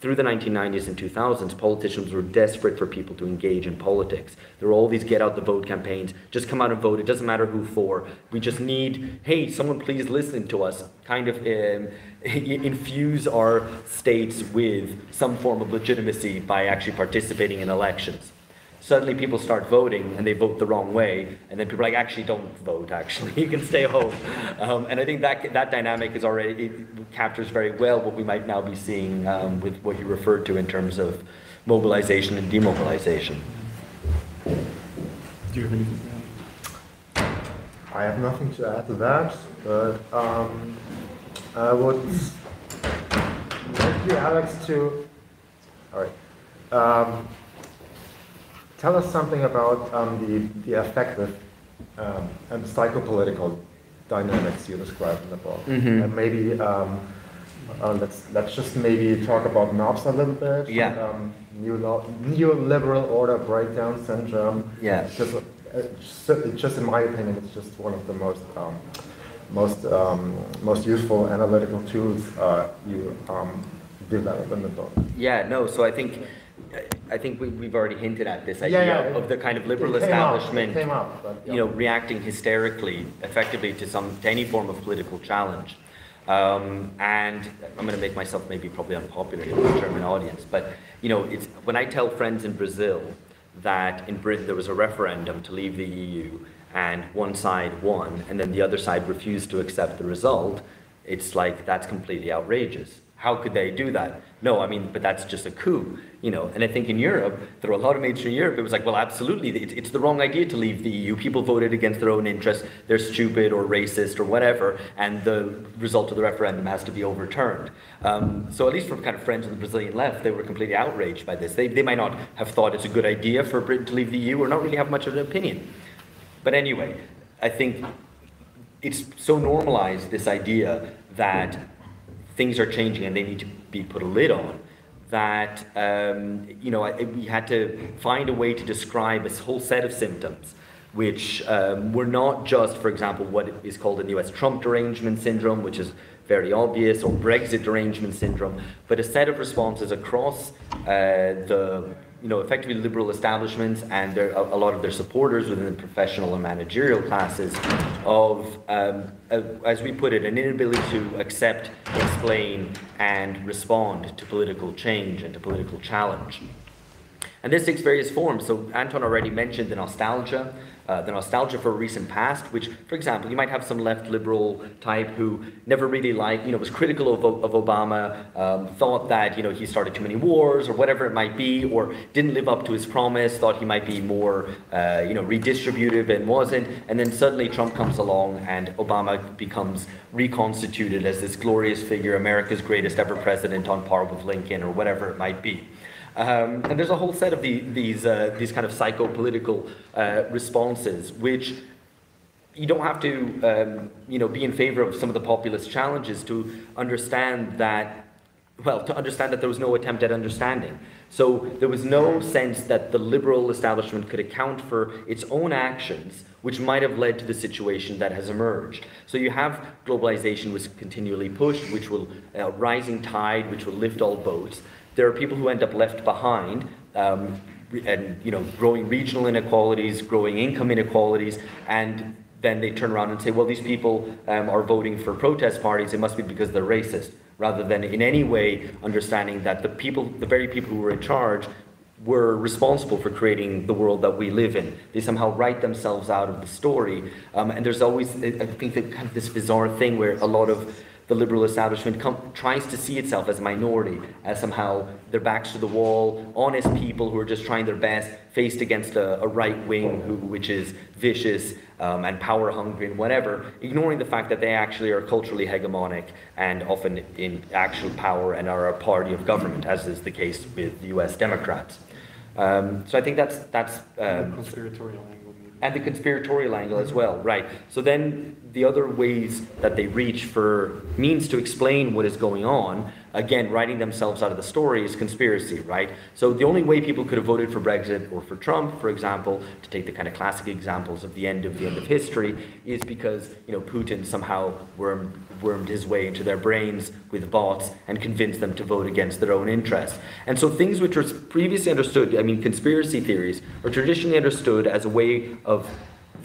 Speaker 3: through the 1990s and 2000s, politicians were desperate for people to engage in politics. There were all these get out the vote campaigns. Just come out and vote. It doesn't matter who for. We just need, hey, someone please listen to us. Kind of um, infuse our states with some form of legitimacy by actually participating in elections suddenly people start voting and they vote the wrong way, and then people are like, actually, don't vote, actually, you can stay home. Um, and I think that, that dynamic is already, it captures very well what we might now be seeing um, with what you referred to in terms of mobilization and demobilization.
Speaker 4: Do you have anything?
Speaker 2: I have nothing to add to that, but um, I would like you, Alex, to. All right. Um, tell us something about um, the, the affective um, and psychopolitical dynamics you describe in the book. Mm-hmm. And maybe um, uh, let's let's just maybe talk about NOBS a little bit.
Speaker 3: Yeah.
Speaker 2: Um, neoliberal order breakdown syndrome.
Speaker 3: Yeah.
Speaker 2: Just, uh, just in my opinion, it's just one of the most um, most um, most useful analytical tools uh, you um, develop in the book.
Speaker 3: Yeah. No. So I think I think we, we've already hinted at this idea yeah, yeah, of the kind of liberal establishment,
Speaker 2: up, but,
Speaker 3: yeah. you know, reacting hysterically, effectively to some to any form of political challenge. Um, and I'm going to make myself maybe probably unpopular in the German audience, but you know, it's when I tell friends in Brazil that in Britain there was a referendum to leave the EU and one side won and then the other side refused to accept the result, it's like that's completely outrageous. How could they do that? No, I mean, but that's just a coup, you know. And I think in Europe, there were a lot of mainstream Europe, it was like, well, absolutely, it's, it's the wrong idea to leave the EU. People voted against their own interests. They're stupid or racist or whatever, and the result of the referendum has to be overturned. Um, so at least from kind of friends of the Brazilian left, they were completely outraged by this. They, they might not have thought it's a good idea for Britain to leave the EU or not really have much of an opinion. But anyway, I think it's so normalized, this idea that things are changing and they need to be put a lid on that um, you know we had to find a way to describe a whole set of symptoms which um, were not just for example what is called in the us trump derangement syndrome which is very obvious or brexit derangement syndrome but a set of responses across uh, the you know, effectively liberal establishments and their, a, a, lot of their supporters within the professional and managerial classes of, um, a, as we put it, an inability to accept, explain, and respond to political change and to political challenge. And this takes various forms. So Anton already mentioned the nostalgia, uh, the nostalgia for a recent past, which, for example, you might have some left liberal type who never really liked, you know, was critical of, of Obama, um, thought that, you know, he started too many wars or whatever it might be, or didn't live up to his promise, thought he might be more, uh, you know, redistributive and wasn't. And then suddenly Trump comes along and Obama becomes reconstituted as this glorious figure, America's greatest ever president on par with Lincoln or whatever it might be. Um, and there's a whole set of the, these, uh, these kind of psycho-political uh, responses, which you don't have to um, you know, be in favor of some of the populist challenges to understand that, well, to understand that there was no attempt at understanding. So there was no sense that the liberal establishment could account for its own actions, which might have led to the situation that has emerged. So you have globalization was continually pushed, which will, uh, rising tide, which will lift all boats there are people who end up left behind. Um, and you know, growing regional inequalities, growing income inequalities, and then they turn around and say, well, these people um, are voting for protest parties. It must be because they're racist, rather than in any way understanding that the people, the very people who were in charge, were responsible for creating the world that we live in. They somehow write themselves out of the story, um, and there's always, I think, that kind of this bizarre thing where a lot of the liberal establishment com- tries to see itself as a minority, as somehow their backs to the wall, honest people who are just trying their best, faced against a, a right wing who, which is vicious um, and power hungry and whatever, ignoring the fact that they actually are culturally hegemonic and often in actual power and are a party of government, as is the case with U.S. Democrats. Um, so I think that's that's um,
Speaker 4: conspiratorial
Speaker 3: and the conspiratorial angle as well, right? So then the other ways that they reach for means to explain what is going on, again, writing themselves out of the story is conspiracy, right? So the only way people could have voted for Brexit or for Trump, for example, to take the kind of classic examples of the end of the end of history, is because you know Putin somehow wormed, wormed his way into their brains with bots and convinced them to vote against their own interests. And so things which were previously understood, I mean, conspiracy theories, are traditionally understood as a way of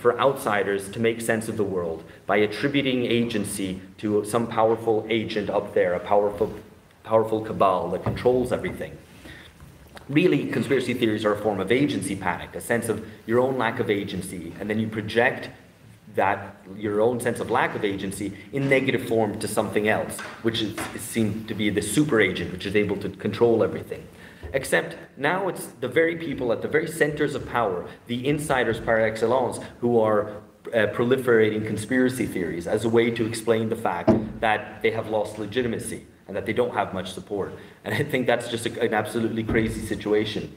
Speaker 3: for outsiders to make sense of the world by attributing agency to some powerful agent up there, a powerful, powerful cabal that controls everything. Really, conspiracy theories are a form of agency panic, a sense of your own lack of agency, and then you project that your own sense of lack of agency in negative form to something else, which is, seen to be the super agent, which is able to control everything. Except now it's the very people at the very centers of power, the insiders par excellence, who are uh, proliferating conspiracy theories as a way to explain the fact that they have lost legitimacy and that they don't have much support. And I think that's just a, an absolutely crazy situation.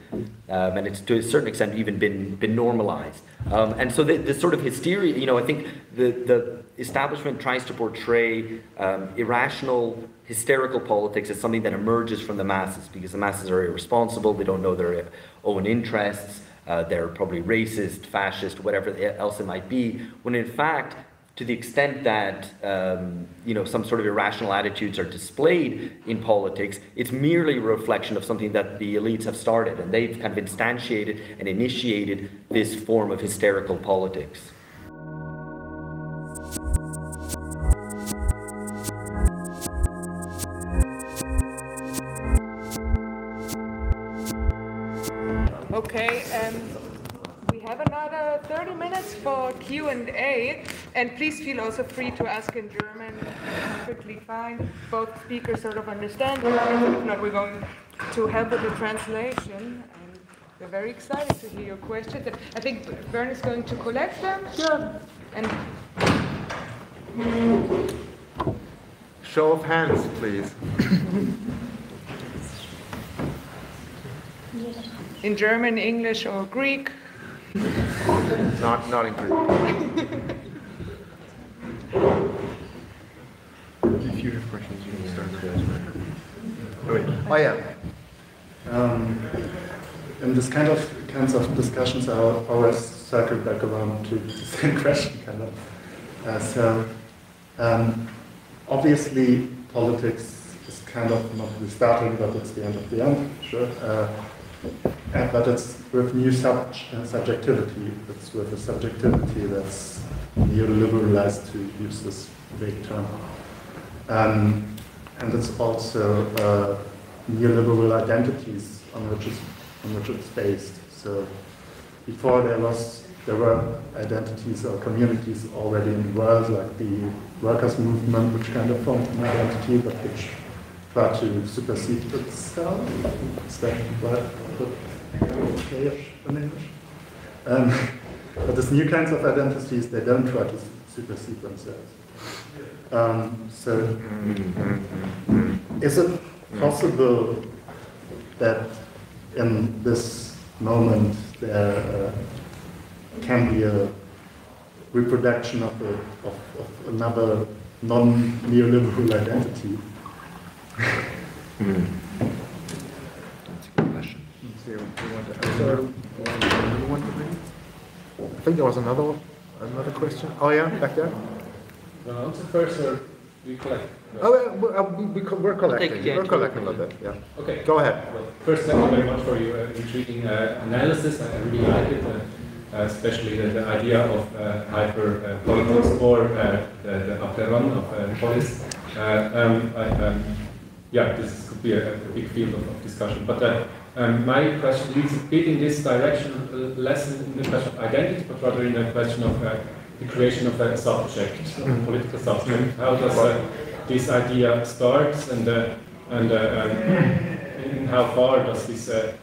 Speaker 3: Um, and it's to a certain extent even been, been normalized. Um, and so this sort of hysteria, you know, I think the, the establishment tries to portray um, irrational, hysterical politics as something that emerges from the masses because the masses are irresponsible, they don't know their own interests. Uh, they're probably racist, fascist, whatever else it might be, when in fact to the extent that um, you know some sort of irrational attitudes are displayed in politics, it's merely a reflection of something that the elites have started, and they've kind of instantiated and initiated this form of hysterical politics.
Speaker 1: Okay, um, we have another 30 minutes for Q&A, and please feel also free to ask in German. Perfectly fine. Both speakers sort of understand. If not, we're going to help with the translation. And we're very excited to hear your questions. And I think Bern is going to collect them.
Speaker 2: Sure.
Speaker 1: And
Speaker 2: show of hands, please.
Speaker 1: in German, English, or Greek.
Speaker 2: Not, not in Greek.
Speaker 4: if you have questions, you can start
Speaker 2: Oh, wait. oh yeah.
Speaker 5: Um, in this kind of kinds of discussions, I always circle back around to the same question, kind of. Uh, so, um, obviously, politics is kind of not the starting, but it's the end of the end. Sure. Uh, but it's with new sub uh, subjectivity. It's with a subjectivity that's neoliberalized, to use this vague term. Um, and it's also uh, neoliberal identities on which is on which it's based. So before there was there were identities or communities already in the world, like the workers' movement, which kind of formed an identity, but which tried to supersede itself. Is that right? Okay in English? Um, but these new kinds of identities, they don't try to supersede themselves. Um, so, is it possible that in this moment there uh, can be a reproduction of, a, of, of another non-neoliberal identity?
Speaker 2: mm. That's a good question. I think there was another another question. Oh yeah, back there.
Speaker 6: No, answer first, or we collect.
Speaker 2: Oh, yeah, we- uh, we, we, co- we're collecting. We're collecting a bit. Yeah.
Speaker 6: Okay.
Speaker 2: Go ahead.
Speaker 6: Well, first, thank you very much for your uh, intriguing uh, analysis. I really like it, uh, uh, especially the, the idea of uh, hyper uh, politics or uh, the, the apteron of uh, polis. Uh, um, I, um, yeah, this could be a, a big field of, of discussion. But uh, um, my question leads a bit in this direction, uh, less in the question of identity, but rather in the question of uh, the creation of a subject, a political subject. How does uh, this idea start, and uh, and uh, um, in how far does this uh,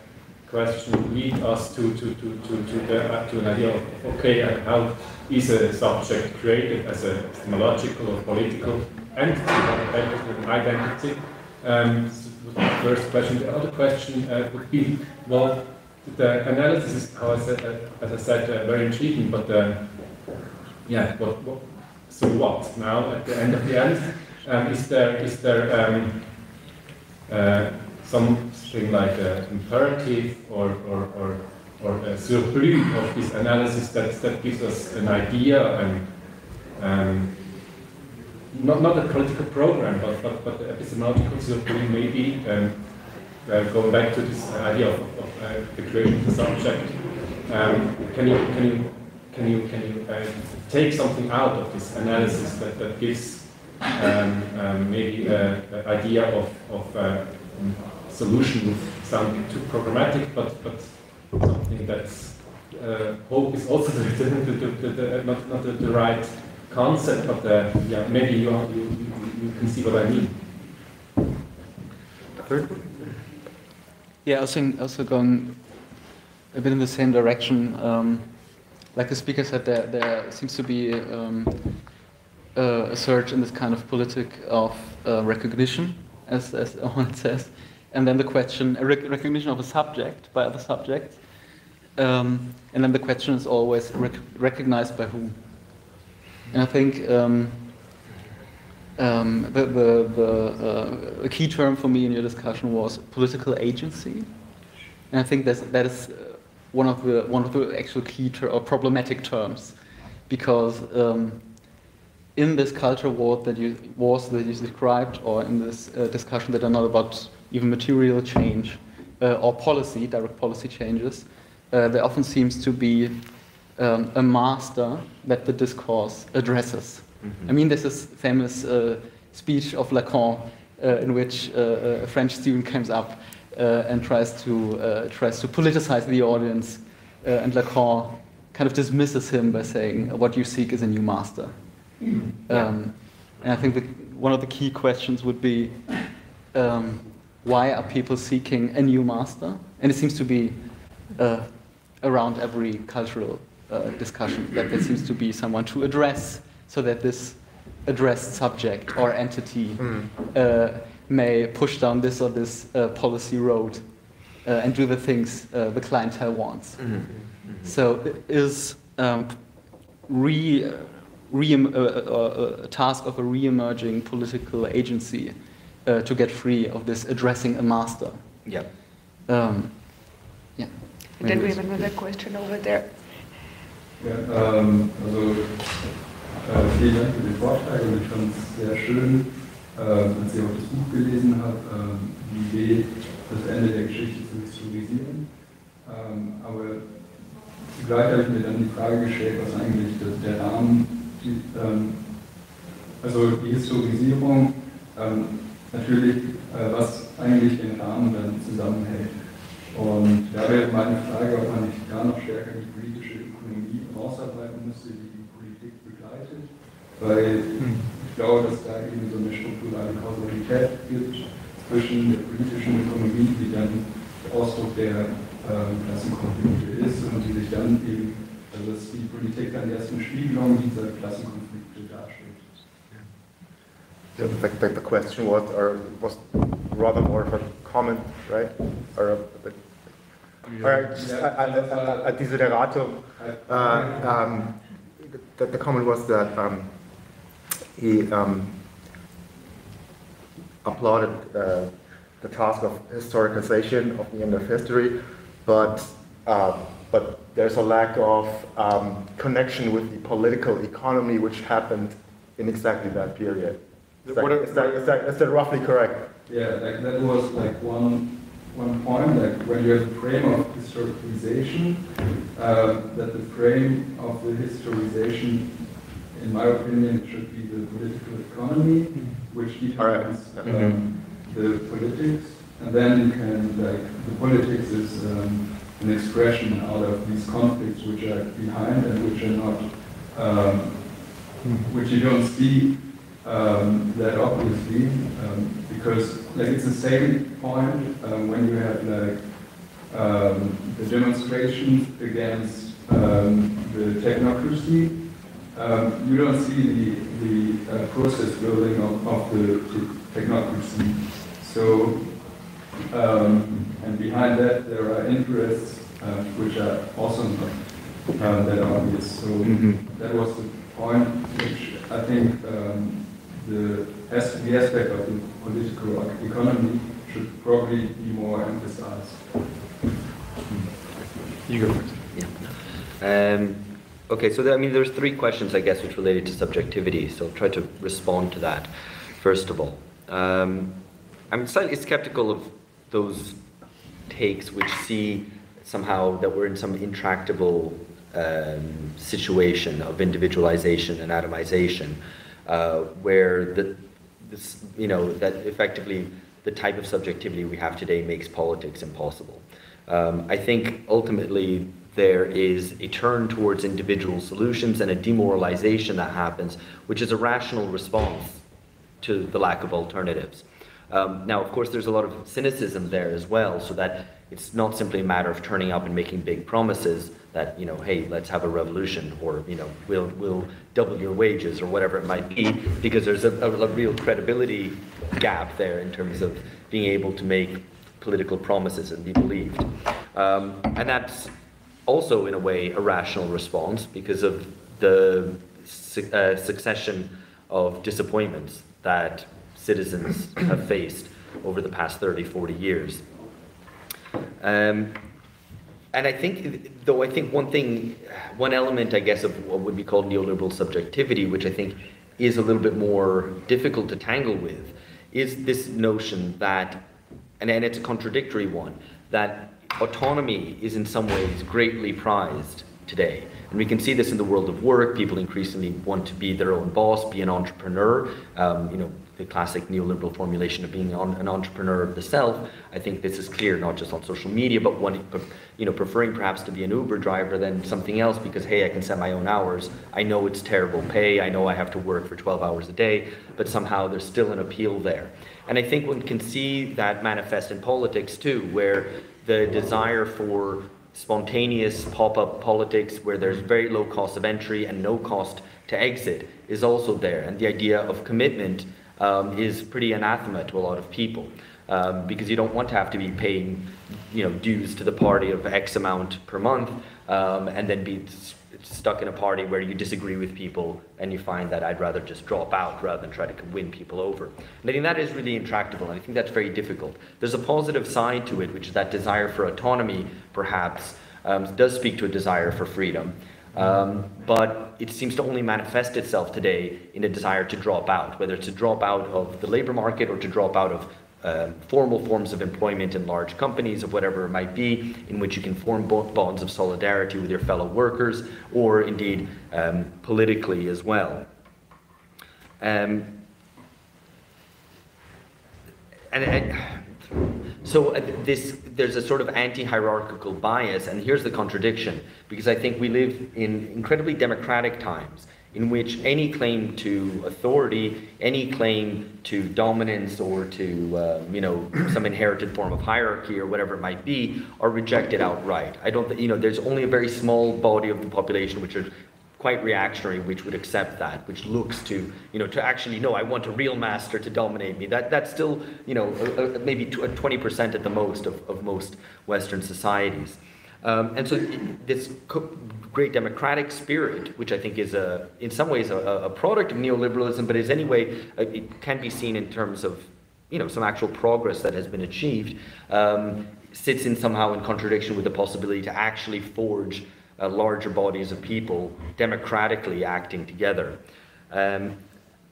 Speaker 6: question lead us to to to to to, the, uh, to an idea of okay, uh, how is a subject created as a epistemological or political entity, an identity? Um, this was the first question. The other question uh, would be, well, the analysis is, how I said, uh, as I said, uh, very intriguing, but uh, yeah, what, what, so what now at the end of the end? Um, is there is there um, uh, something like an imperative or or, or, or a surplus of this analysis that, that gives us an idea and um, not, not a political program, but, but, but the epistemological surplus maybe um, uh, going back to this idea of, of uh, the creation of the subject. Um, can you can you can you can you uh, take something out of this analysis that, that gives um, um, maybe an idea of, of uh, solution sounding too programmatic, but, but something that's uh, hope is also the, the, the, the, not, not the right concept, of the, yeah, maybe you, you, you, you can see what I mean.
Speaker 7: Yeah, I think also going a bit in the same direction. Um, like the speaker said, there, there seems to be um, uh, a surge in this kind of politic of uh, recognition, as, as Owen says, and then the question, rec recognition of a subject by other subjects, um, and then the question is always rec recognized by whom. And I think um, um, the, the, the, uh, key term for me in your discussion was political agency, and I think that's, that is uh, one of the one of the actual key ter- or problematic terms, because um, in this culture war that you wars that you described, or in this uh, discussion that are not about even material change uh, or policy, direct policy changes, uh, there often seems to be um, a master that the discourse addresses. I mean, this famous uh, speech of Lacan uh, in which uh, a French student comes up uh, and tries to uh, tries to politicize the audience, uh, and Lacan kind of dismisses him by saying, "What you seek is a new master." Um, and I think the, one of the key questions would be, um, why are people seeking a new master? And it seems to be uh, around every cultural uh, discussion that there seems to be someone to address so that this addressed subject or entity uh, may push down this or this uh, policy road uh, and do the things uh, the clientele wants. So it is um, re, re, uh, uh, a task of a re-emerging political agency uh, to get free of this addressing a master.
Speaker 3: Yeah.
Speaker 7: Um, yeah.
Speaker 1: And then we have another question over there.
Speaker 8: Ja, ähm, also äh, vielen Dank für den Vortrag und ich fand es sehr schön, äh, als ich auch das Buch gelesen habe, äh, die Idee, das Ende der Geschichte zu historisieren. Ähm, aber zugleich habe ich mir dann die Frage gestellt, was eigentlich der Rahmen, die, ähm, also die Historisierung, ähm, natürlich, äh, was eigentlich den Rahmen dann zusammenhält. Und da wäre meine Frage, ob man nicht da noch stärker die Weil ich glaube, dass da eben so eine strukturelle Kausalität gibt zwischen der politischen Ökonomie, die dann Ausdruck der ähm, Klassenkonflikte ist und die sich dann eben, also dass die Politik dann erst eine Spiegelung dieser Klassenkonflikte darstellt.
Speaker 2: The, the, the question was, or was rather more of a comment, right? Or a, or just a, a, a, a desideratum. Uh, um, the, the comment was that um, he um, applauded uh, the task of historicization of the end of history, but uh, but there's a lack of um, connection with the political economy which happened in exactly that period. Is that, is, that, is, that, roughly correct?
Speaker 8: Yeah, like that was like one one point, like when you have a frame of historicization, um, that the frame of the historization, in my opinion, it should be the political economy, which determines
Speaker 2: All right.
Speaker 8: um, the politics, and then you can like the politics is um, an expression out of these conflicts which are behind and which are not, um, which you don't see um, that obviously, um, because like it's the same point um, when you have like um, the demonstrations against um, the technocracy. Um, you don't see the, the uh, process building of, of the, the technocracy. So, um, and behind that there are interests um, which are also not um, that obvious. So that was the point which I think um, the, as, the aspect of the political economy should probably be more emphasized.
Speaker 2: You go first. Yeah.
Speaker 3: Um, okay, so there, I mean, there's three questions, I guess, which related to subjectivity. So I'll try to respond to that. First of all, um, I'm slightly skeptical of those takes which see somehow that we're in some intractable um, situation of individualization and atomization, uh, where the, this, you know, that effectively the type of subjectivity we have today makes politics impossible. Um, I think ultimately there is a turn towards individual solutions and a demoralization that happens, which is a rational response to the lack of alternatives. Um, now, of course, there's a lot of cynicism there as well, so that it's not simply a matter of turning up and making big promises that, you know, hey, let's have a revolution, or, you know, we'll, we'll double your wages, or whatever it might be, because there's a, a, a real credibility gap there in terms of being able to make political promises and be believed. Um, and that's also, in a way, a rational response because of the su- uh, succession of disappointments that citizens have faced over the past 30, 40 years. Um, and I think, though, I think one thing, one element, I guess, of what would be called neoliberal subjectivity, which I think is a little bit more difficult to tangle with, is this notion that, and, and it's a contradictory one, that autonomy is in some ways greatly prized today. And we can see this in the world of work. People increasingly want to be their own boss, be an entrepreneur. Um, you know, the classic neoliberal formulation of being on, an entrepreneur of the self. I think this is clear not just on social media, but one, you know, preferring perhaps to be an Uber driver than something else because hey, I can set my own hours. I know it's terrible pay. I know I have to work for 12 hours a day, but somehow there's still an appeal there. And I think one can see that manifest in politics too, where the desire for spontaneous pop-up politics where there's very low cost of entry and no cost to exit is also there. And the idea of commitment um, is pretty anathema to a lot of people um, because you don't want to have to be paying, you know, dues to the party of X amount per month um, and then be stuck in a party where you disagree with people and you find that I'd rather just drop out rather than try to win people over. And I think that is really intractable and I think that's very difficult. There's a positive side to it, which is that desire for autonomy, perhaps, um, does speak to a desire for freedom. Um, but it seems to only manifest itself today in a desire to drop out, whether it's to drop out of the labor market or to drop out of um, formal forms of employment in large companies, of whatever it might be, in which you can form bo- bonds of solidarity with your fellow workers, or indeed um, politically as well. Um, and I, so uh, this, there's a sort of anti-hierarchical bias, and here's the contradiction, because I think we live in incredibly democratic times in which any claim to authority, any claim to dominance or to, uh, you know, some inherited form of hierarchy or whatever it might be, are rejected outright. I don't, you know, there's only a very small body of the population which are quite reactionary, which would accept that, which looks to, you know, to actually, no, I want a real master to dominate me. That, that's still, you know, a, a, maybe 20% at the most of, of most Western societies. Um, and so this great democratic spirit, which I think is a, in some ways a, a product of neoliberalism, but is anyway, uh, it can be seen in terms of, you know, some actual progress that has been achieved, um, sits in somehow in contradiction with the possibility to actually forge uh, larger bodies of people democratically acting together. Um,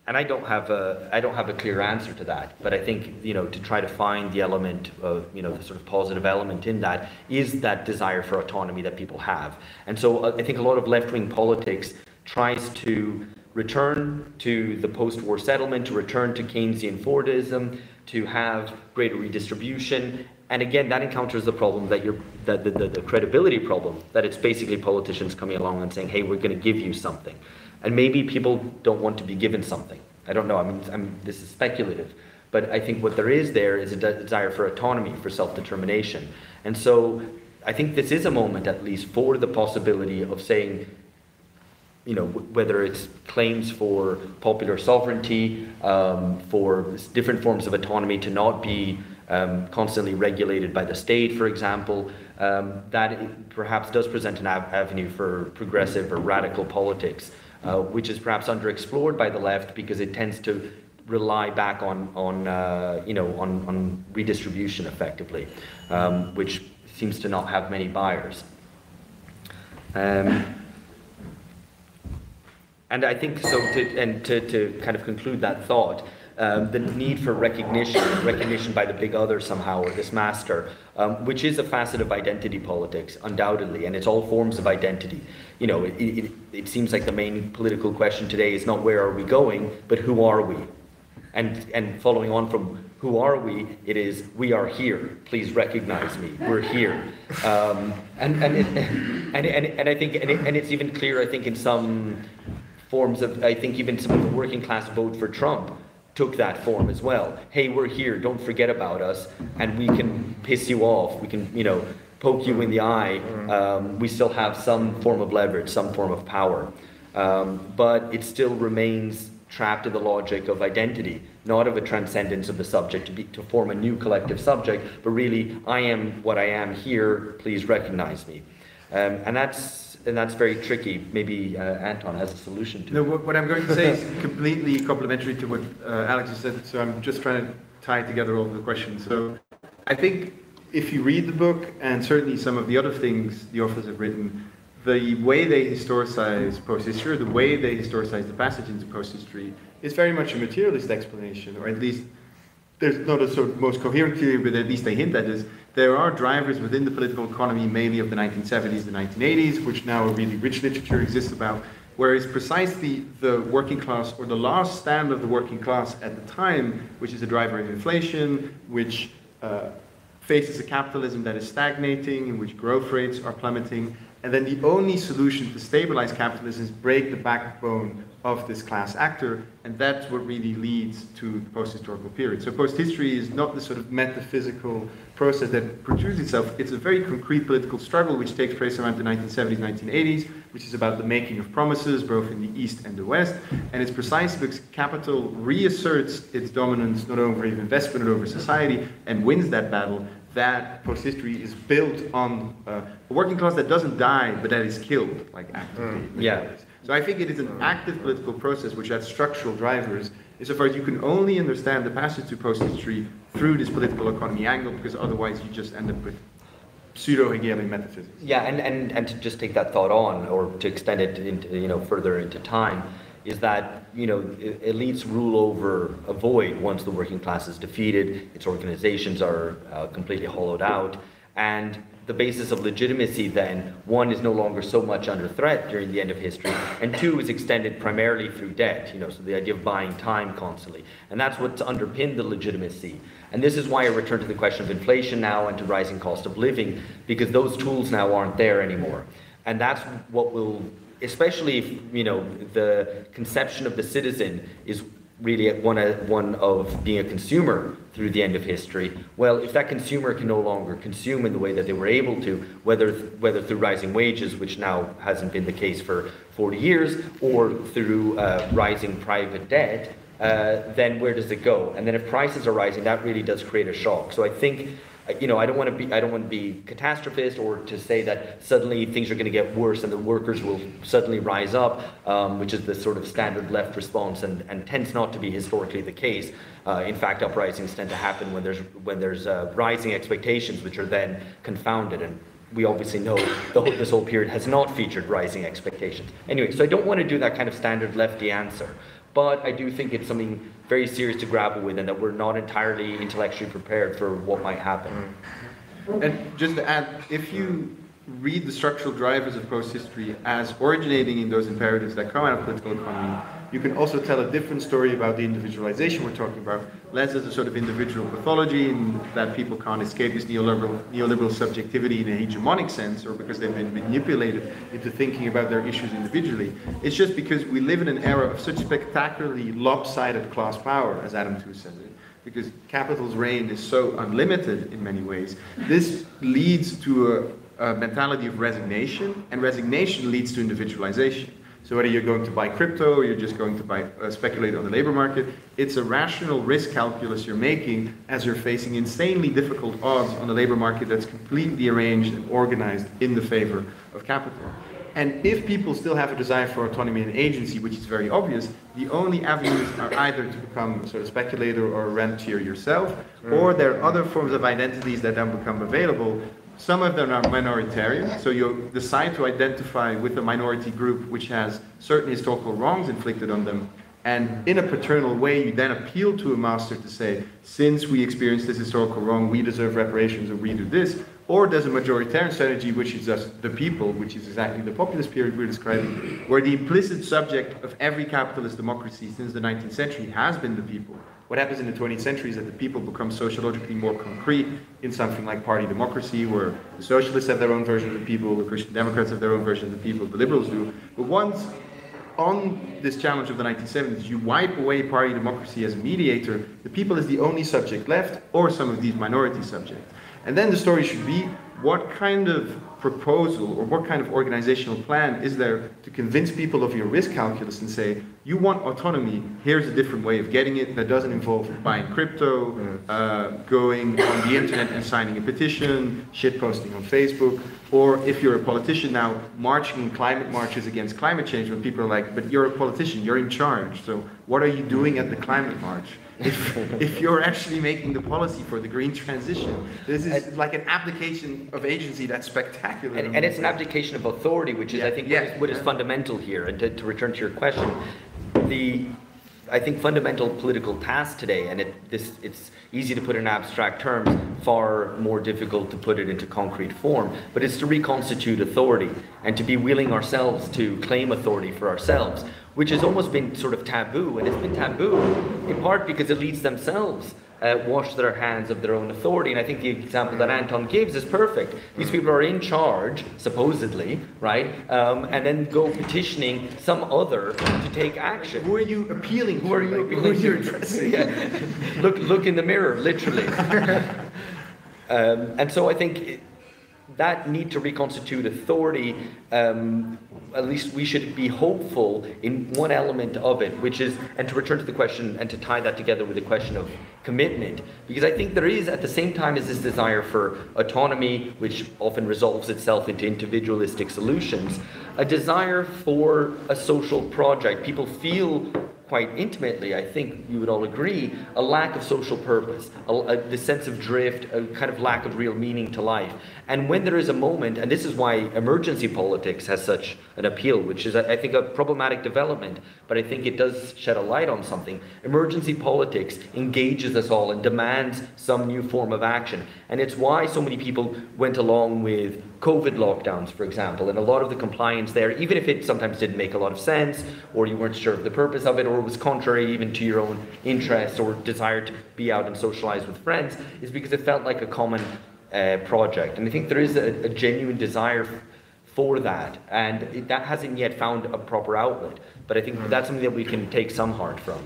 Speaker 3: and I don't have a I don't have a clear answer to that, but I think you know to try to find the element of you know the sort of positive element in that is that desire for autonomy that people have, and so uh, I think a lot of left wing politics tries to return to the post-war settlement, to return to Keynesian Fordism, to have greater redistribution, and again, that encounters the problem that you're, that the, the, the credibility problem, that it's basically politicians coming along and saying, hey, we're going to give you something. And maybe people don't want to be given something. I don't know. I mean, I'm, this is speculative. But I think what there is there is a de- desire for autonomy, for self determination. And so I think this is a moment, at least, for the possibility of saying, you know, whether it's claims for popular sovereignty, um, for different forms of autonomy to not be um, constantly regulated by the state, for example, um, that perhaps does present an av- avenue for progressive or radical politics, uh, which is perhaps underexplored by the left because it tends to rely back on, on uh, you know, on, on redistribution effectively, um, which seems to not have many buyers. Um, and I think so. To, and to, to kind of conclude that thought, um, the need for recognition, recognition by the big other somehow, or this master, um, which is a facet of identity politics, undoubtedly, and it's all forms of identity. You know, it, it, it seems like the main political question today is not where are we going, but who are we? And, and following on from who are we, it is we are here. Please recognize me. We're here. Um, and, and, it, and, and, and I think, and, it, and it's even clear, I think, in some forms of, I think even some of the working class vote for Trump took that form as well. Hey, we're here, don't forget about us, and we can piss you off, we can, you know, poke you in the eye. Um, we still have some form of leverage, some form of power. Um, but it still remains trapped in the logic of identity, not of a transcendence of the subject to, be, to form a new collective subject, but really, I am what I am here, please recognize me. Um, and that's and that's very tricky. Maybe uh, Anton has a solution to
Speaker 4: no,
Speaker 3: it.
Speaker 4: What, what I'm going to say is completely complementary to what uh, Alex has said, so I'm just trying to tie together all the questions. So I think if you read the book, and certainly some of the other things the authors have written, the way they historicize post-history, the way they historicize the passage into post-history, is very much a materialist explanation, or at least there's not a sort of most coherent theory, but at least they hint at. There are drivers within the political economy, mainly of the 1970s, the 1980s, which now a really rich literature exists about, whereas precisely the working class, or the last stand of the working class at the time, which is a driver of inflation, which uh, faces a capitalism that is stagnating, in which growth rates are plummeting, and then the only solution to stabilize capitalism is break the backbone of this class actor, and that's what really leads to the post-historical period. So post-history is not the sort of metaphysical process that produces itself. It's a very concrete political struggle which takes place around the 1970s, 1980s, which is about the making of promises, both in the East and the West. And it's precisely because capital reasserts its dominance not over investment but over society and wins that battle that post-history is built on uh, a working class that doesn't die, but that is killed, like actively.
Speaker 3: Mm, yeah.
Speaker 4: So I think it is an active political process which has structural drivers, insofar as you can only understand the passage to post-history through this political economy angle, because otherwise you just end up with pseudo-Hegelian metaphysics.
Speaker 3: Yeah, and, and, and to just take that thought on, or to extend it into, you know, further into time, is that you know elites rule over a void once the working class is defeated, its organizations are uh, completely hollowed out, and the basis of legitimacy then one is no longer so much under threat during the end of history, and two is extended primarily through debt. You know, so the idea of buying time constantly, and that's what's underpinned the legitimacy. And this is why I return to the question of inflation now and to rising cost of living, because those tools now aren't there anymore. And that's what will, especially if, you know, the conception of the citizen is really one, one of being a consumer through the end of history. Well, if that consumer can no longer consume in the way that they were able to, whether, whether through rising wages, which now hasn't been the case for 40 years, or through uh, rising private debt, uh, then where does it go? And then if prices are rising, that really does create a shock. So I think you know, I don't want to be, I don't want to be catastrophist or to say that suddenly things are going to get worse and the workers will suddenly rise up, um, which is the sort of standard left response and, and tends not to be historically the case. Uh, in fact, uprisings tend to happen when there's when there's uh, rising expectations, which are then confounded and. We obviously know whole, this whole period has not featured rising expectations. Anyway, so I don't want to do that kind of standard lefty answer, but I do think it's something very serious to grapple with and that we're not entirely intellectually prepared for what might happen.
Speaker 4: And just to add, if you read the structural drivers of post-history as originating in those imperatives that come out of political economy, you can also tell a different story about the individualization we're talking about, less as a sort of individual pathology in that people can't escape this neoliberal, neoliberal subjectivity in a hegemonic sense or because they've been manipulated into thinking about their issues individually. It's just because we live in an era of such spectacularly lopsided class power, as Adam Tooze says it because capital's reign is so unlimited in many ways, this leads to a, a, mentality of resignation, and resignation leads to individualization. So whether you're going to buy crypto or you're just going to buy, uh, speculate on the labor market, it's a rational risk calculus you're making as you're facing insanely difficult odds on the labor market that's completely arranged and organized in the favor of capital. And if people still have a desire for autonomy and agency, which is very obvious, the only avenues are either to become a sort of speculator or a rentier yourself, or there are other forms of identities that then become available some of them are minoritarian, so you decide to identify with a minority group which has certain historical wrongs inflicted on them, and in a paternal way, you then appeal to a master to say, since we experienced this historical wrong, we deserve reparations or we do this. Or there's a majoritarian strategy, which is just the people, which is exactly the populist period we're describing, where the implicit subject of every capitalist democracy since the 19th century has been the people. What happens in the 20th century is that the people become sociologically more concrete in something like party democracy, where the socialists have their own version of the people, the Christian Democrats have their own version of the people, the liberals do. But once on this challenge of the 1970s, you wipe away party democracy as a mediator, the people is the only subject left, or some of these minority subjects. And then the story should be what kind of proposal or what kind of organizational plan is there to convince people of your risk calculus and say, you want autonomy, here's a different way of getting it that doesn't involve buying crypto, uh, going on the internet and signing a petition, shit posting on Facebook, or if you're a politician now, marching in climate marches against climate change when people are like, but you're a politician, you're in charge, so what are you doing at the climate march? if, if you're actually making the policy for the green transition. This is like an application of agency that's spectacular.
Speaker 3: And, and it's an application of authority, which is, yeah. I think, yeah. what, is, what is fundamental here. And to, to return to your question, the I think fundamental political task today, and it, this, it's easy to put in abstract terms, far more difficult to put it into concrete form, but it's to reconstitute authority and to be willing ourselves to claim authority for ourselves which has almost been sort of taboo, and it's been taboo in part because elites themselves uh, wash their hands of their own authority. And I think the example that Anton gives is perfect. These people are in charge, supposedly, right? Um, and then go petitioning some other to take action.
Speaker 4: Who are you appealing?
Speaker 3: Who are you
Speaker 4: like? Who are you addressing?
Speaker 3: yeah. Look, look in the mirror, literally. um, and so I think. That need to reconstitute authority, um, at least we should be hopeful in one element of it, which is, and to return to the question and to tie that together with the question of commitment, because I think there is, at the same time as this desire for autonomy, which often resolves itself into individualistic solutions, a desire for a social project. People feel quite intimately, I think you would all agree, a lack of social purpose, a, a, the sense of drift, a kind of lack of real meaning to life. And when there is a moment, and this is why emergency politics has such an appeal, which is, I think, a problematic development, but I think it does shed a light on something. Emergency politics engages us all and demands some new form of action. And it's why so many people went along with COVID lockdowns, for example, and a lot of the compliance there, even if it sometimes didn't make a lot of sense, or you weren't sure of the purpose of it, or it was contrary even to your own interests or desire to be out and socialize with friends, is because it felt like a common uh, project. And I think there is a, a genuine desire for that, and it, that hasn't yet found a proper outlet. But I think that's something that we can take some heart from.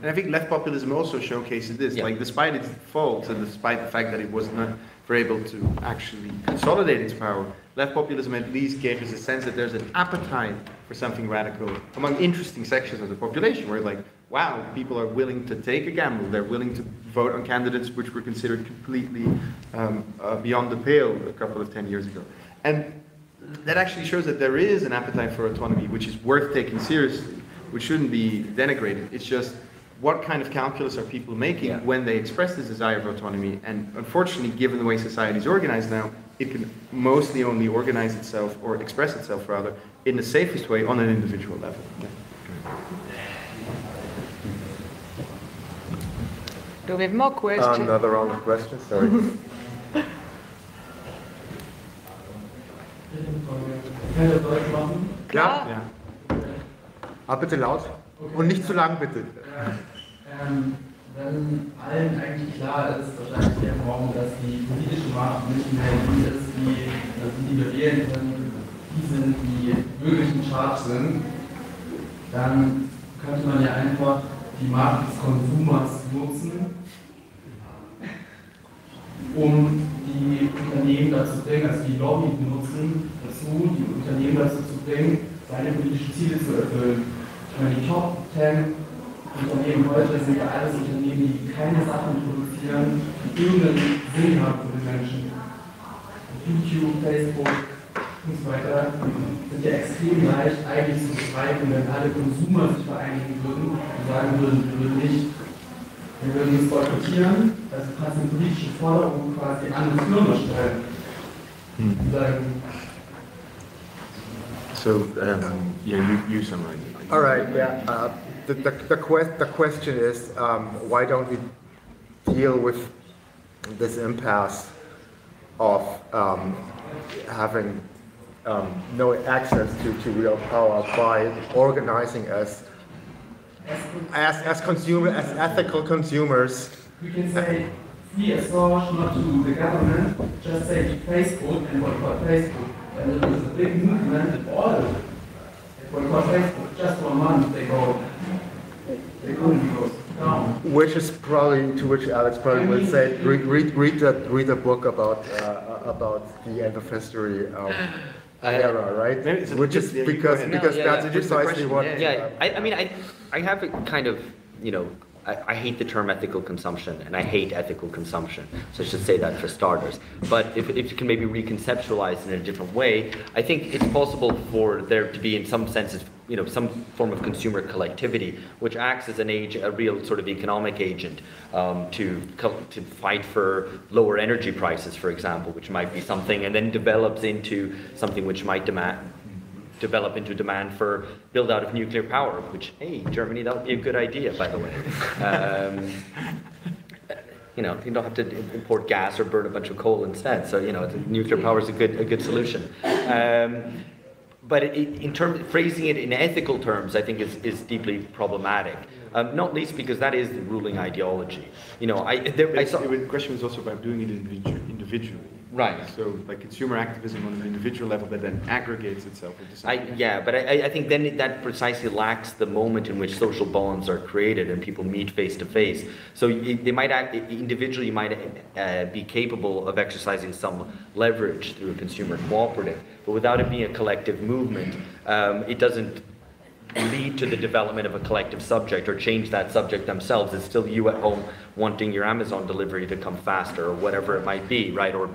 Speaker 4: And I think left populism also showcases this.
Speaker 3: Yeah.
Speaker 4: Like, despite its faults and despite the fact that it was not very able to actually consolidate its power, left populism at least gave us a sense that there's an appetite for something radical among interesting sections of the population, where like, wow, people are willing to take a gamble. They're willing to vote on candidates which were considered completely um, uh, beyond the pale a couple of ten years ago. And that actually shows that there is an appetite for autonomy which is worth taking seriously, which shouldn't be denigrated. It's just what kind of calculus are people making
Speaker 3: Yeah.
Speaker 4: when they express this desire of autonomy? And unfortunately, given the way society is organized now, it can mostly only organize itself or express itself rather in the safest way on an individual level.
Speaker 1: Do we have more questions?
Speaker 2: Another round of questions, sorry.
Speaker 7: Machen?
Speaker 2: Ja, aber bitte laut und nicht zu lang, bitte.
Speaker 7: Ähm, wenn allen eigentlich klar ist, wahrscheinlich hier im Raum, dass die politische Macht nicht mehr die ist, die, also die wir wählen können, die sind, die wirklich in Charge sind, dann könnte man ja einfach die Macht des Konsumers nutzen, um die Unternehmen dazu zu bringen, also die Lobby benutzen, dazu, die Unternehmen dazu zu bringen, seine politischen Ziele zu erfüllen. Ich meine, die Top 10 Unternehmen heute sind ja alles Unternehmen, die keine Sachen produzieren, die irgendeinen Sinn haben für die Menschen. YouTube, Facebook und so weiter sind ja extrem leicht eigentlich zu beschreiben, wenn alle Konsumer sich vereinigen würden und sagen würden, wir würden nicht, wir würden es boykottieren, also quasi eine politische Forderung quasi an die Firma stellen. Sagen,
Speaker 4: So, um, yeah, you, you summarize.
Speaker 2: All right, yeah. Uh, the, the, the, quest, the question is um, why don't we deal with this impasse of um, having um, no access to, to real power by organizing as, as, as, consumer, as ethical consumers
Speaker 7: We can say free a source, not to the government, just say to Facebook and boycott Facebook. And it was a big movement, all boycott Facebook, just for a month they go, they couldn't go down.
Speaker 2: Which is probably to which Alex probably will say, read read read the read the book about uh, about the end of history um, era, right?
Speaker 4: Maybe it's a-
Speaker 2: Which is
Speaker 4: yeah, you go
Speaker 2: because.
Speaker 3: No,
Speaker 2: because
Speaker 3: yeah,
Speaker 2: that's
Speaker 3: yeah.
Speaker 2: Precisely
Speaker 4: question,
Speaker 2: what.
Speaker 4: yeah,
Speaker 3: Yeah, I, I mean, I, I have a kind of, you know, I, I hate the term ethical consumption, and I hate ethical consumption. So I should say that for starters. But if, if it can maybe reconceptualize in a different way, I think it's possible for there to be, in some senses, you know, some form of consumer collectivity, which acts as an age, a real sort of economic agent um, to to fight for lower energy prices, for example, which might be something, and then develops into something which might demand develop into demand for build out of nuclear power, which, hey, Germany, that would be a good idea, by the way. Um, you know, you don't have to import gas or burn a bunch of coal instead. So, you know, nuclear power is a good, a good solution. Um, but it, in terms phrasing it in ethical terms, I think is, is deeply problematic. Um, not least because that is the ruling ideology. You know, I, there, I saw.
Speaker 4: the question was also about doing it individually.
Speaker 3: Right.
Speaker 4: So, like consumer activism on an individual level that then aggregates itself into
Speaker 3: I, yeah, but I, I think then that precisely lacks the moment in which social bonds are created and people meet face to face. So they might act, individually you might uh, be capable of exercising some leverage through a consumer cooperative, but without it being a collective movement, um, it doesn't lead to the development of a collective subject or change that subject themselves. It's still you at home wanting your Amazon delivery to come faster or whatever it might be, right? Or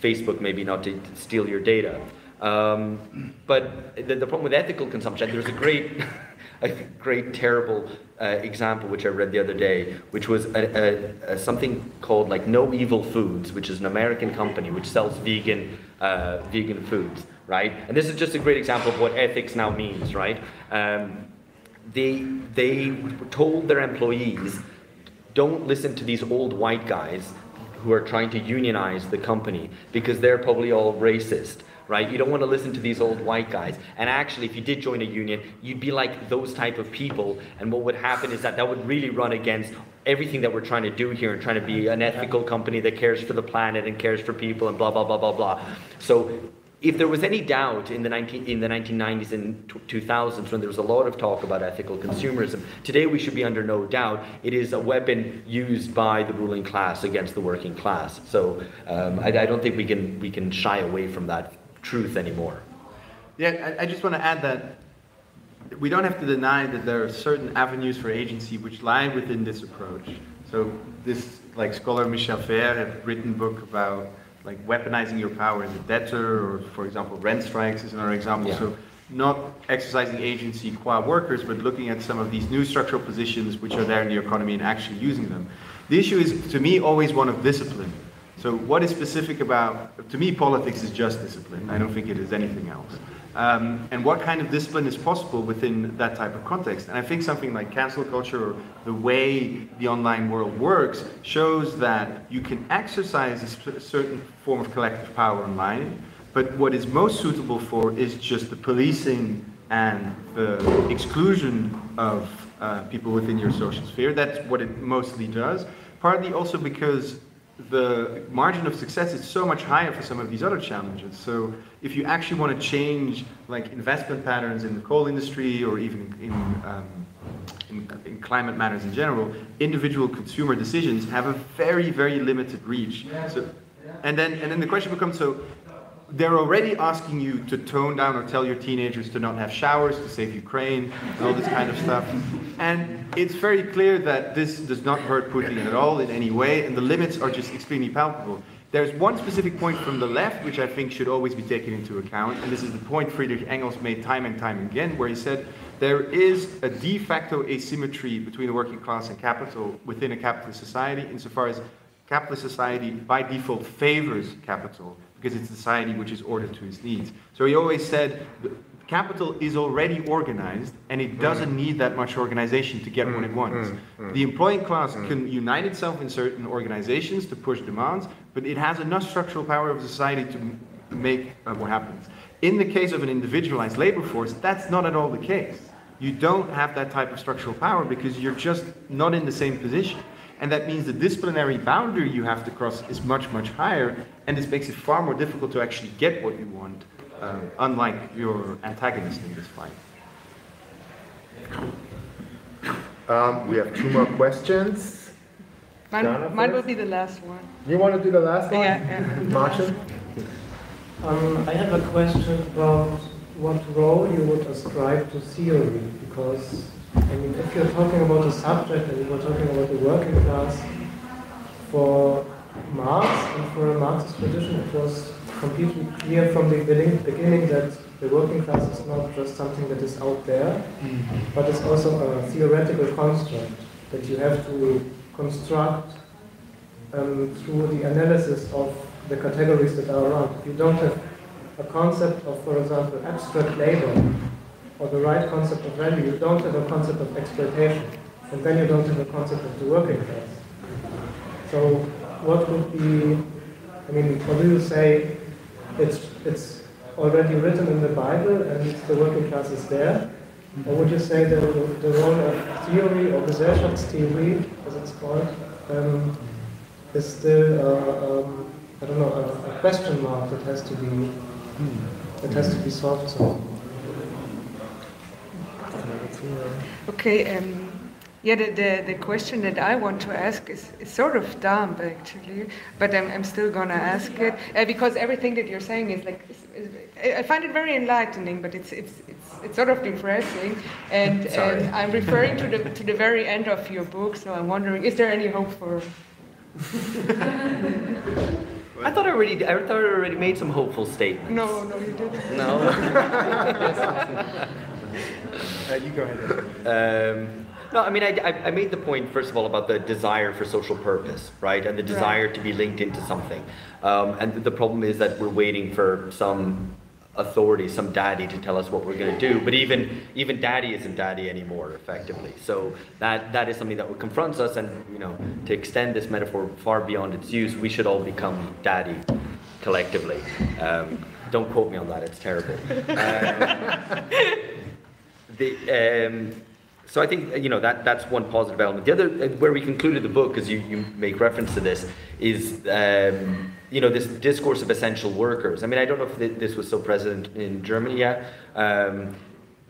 Speaker 3: Facebook maybe not to steal your data. Um, but the, the problem with ethical consumption, there's a great, a great terrible uh, example which I read the other day, which was a, a, something called like No Evil Foods, which is an American company which sells vegan, uh, vegan foods, right? And this is just a great example of what ethics now means, right? Um, they, they told their employees, don't listen to these old white guys who are trying to unionize the company because they're probably all racist right? You don't want to listen to these old white guys. And actually, if you did join a union, you'd be like those type of people. And what would happen is that that would really run against everything that we're trying to do here and trying to be an ethical company that cares for the planet and cares for people and blah blah blah blah blah. So if there was any doubt in the, 19, in the 1990s and 2000s when there was a lot of talk about ethical consumerism, today we should be under no doubt it is a weapon used by the ruling class against the working class. So um, I, I, don't think we can, we can shy away from that truth anymore.
Speaker 4: Yeah, I, I just want to add that we don't have to deny that there are certain avenues for agency which lie within this approach. So this, like scholar Michel Feher had written a book about like weaponizing your power as a debtor, or for example, rent strikes is another example. Yeah. So not exercising agency qua workers, but looking at some of these new structural positions which are there in the economy and actually using them. The issue is, to me, always one of discipline. So what is specific about, to me, politics is just discipline. I don't think it is anything else. Um, and what kind of discipline is possible within that type of context? And I think something like cancel culture or the way the online world works shows that you can exercise a certain form of collective power online, but what is most suitable for is just the policing and the exclusion of uh, people within your social sphere. That's what it mostly does. Partly also because the margin of success is so much higher for some of these other challenges. So if you actually want to change like investment patterns in the coal industry or even in, um, in, in, climate matters in general, individual consumer decisions have a very, very limited reach. So, and then, and then the question becomes, so they're already asking you to tone down or tell your teenagers to not have showers to save Ukraine and all this kind of stuff. And it's very clear that this does not hurt Putin at all in any way, and the limits are just extremely palpable. There's one specific point from the left which I think should always be taken into account, and this is the point Friedrich Engels made time and time again, where he said there is a de facto asymmetry between the working class and capital within a capitalist society, insofar as capitalist society by default favors capital because it's society which is ordered to its needs. So he always said capital is already organized and it doesn't need that much organization to get what it wants. Mm, mm, mm. The employing class can unite itself in certain organizations to push demands, but it has enough structural power of society to make uh, what happens. In the case of an individualized labor force, that's not at all the case. You don't have that type of structural power because you're just not in the same position. And that means the disciplinary boundary you have to cross is much, much higher, and this makes it far more difficult to actually get what you want, uh, unlike your antagonist in this fight.
Speaker 2: Um, we have two more questions.
Speaker 1: Mine, mine will be the last one.
Speaker 2: You want to do the last one?
Speaker 1: Yeah. yeah.
Speaker 2: Martin?
Speaker 9: Um, I have a question about what role you would ascribe to theory, because I mean, if you're talking about a subject and you were talking about the working class, for Marx and for a Marxist tradition, it was completely clear from the beginning that the working class is not just something that is out there, mm-hmm. but it's also a theoretical construct that you have to construct um, through the analysis of the categories that are around. If you don't have a concept of, for example, abstract labor, or the right concept of value, you don't have a concept of exploitation, and then you don't have a concept of the working class. So what would be, I mean, what do you say, it's, it's already written in the Bible and the working class is there? Or would you say the, the role of theory or Gesellschaftstheorie, as it's called, um, is still, uh, um, I don't know, a, a, question mark that has to be, that has to be solved somehow?
Speaker 1: Okay, um, yeah, the, the, the, question that I want to ask is, is sort of dumb, actually, but I'm, I'm still going to ask it uh, because everything that you're saying is like, I find it very enlightening, but it's, it's, it's, it's sort of depressing. And, and I'm referring to the, to the very end of your book, so I'm wondering, is there any hope for.
Speaker 3: I thought I already. I thought I already made some hopeful statements.
Speaker 1: No, no, you didn't.
Speaker 3: No.
Speaker 2: Uh, you go ahead.
Speaker 3: Um, no, I mean, I, I, made the point, first of all, about the desire for social purpose, right? And the desire right. to be linked into something. Um, and the problem is that we're waiting for some authority, some daddy to tell us what we're going to do. But even even daddy isn't daddy anymore, effectively. So that that is something that confronts us, and you know, to extend this metaphor far beyond its use, we should all become daddy collectively. Um, don't quote me on that; it's terrible. Um, the, um, so I think you know that that's one positive element. The other, uh, where we concluded the book, because you, you make reference to this, is um, you know this discourse of essential workers. I mean, I don't know if this was so present in Germany yet. Um,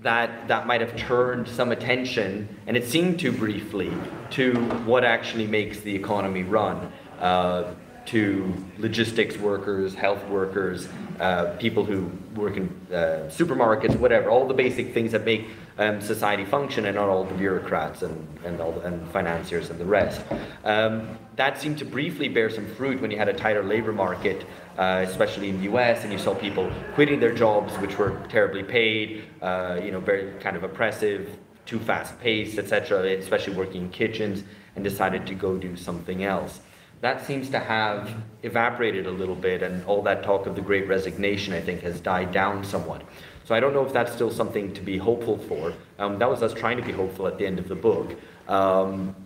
Speaker 3: that that might have turned some attention, and it seemed to briefly, to what actually makes the economy run. Uh, to logistics workers, health workers, uh, people who work in uh, supermarkets, whatever, all the basic things that make um, society function and not all the bureaucrats and, and, all the, and financiers and the rest. Um, that seemed to briefly bear some fruit when you had a tighter labor market, uh, especially in the US, and you saw people quitting their jobs, which were terribly paid, uh, you know, very kind of oppressive, too fast paced, etc., especially working in kitchens, and decided to go do something else that seems to have evaporated a little bit, and all that talk of the great resignation, I think, has died down somewhat. So I don't know if that's still something to be hopeful for. Um, that was us trying to be hopeful at the end of the book. Um,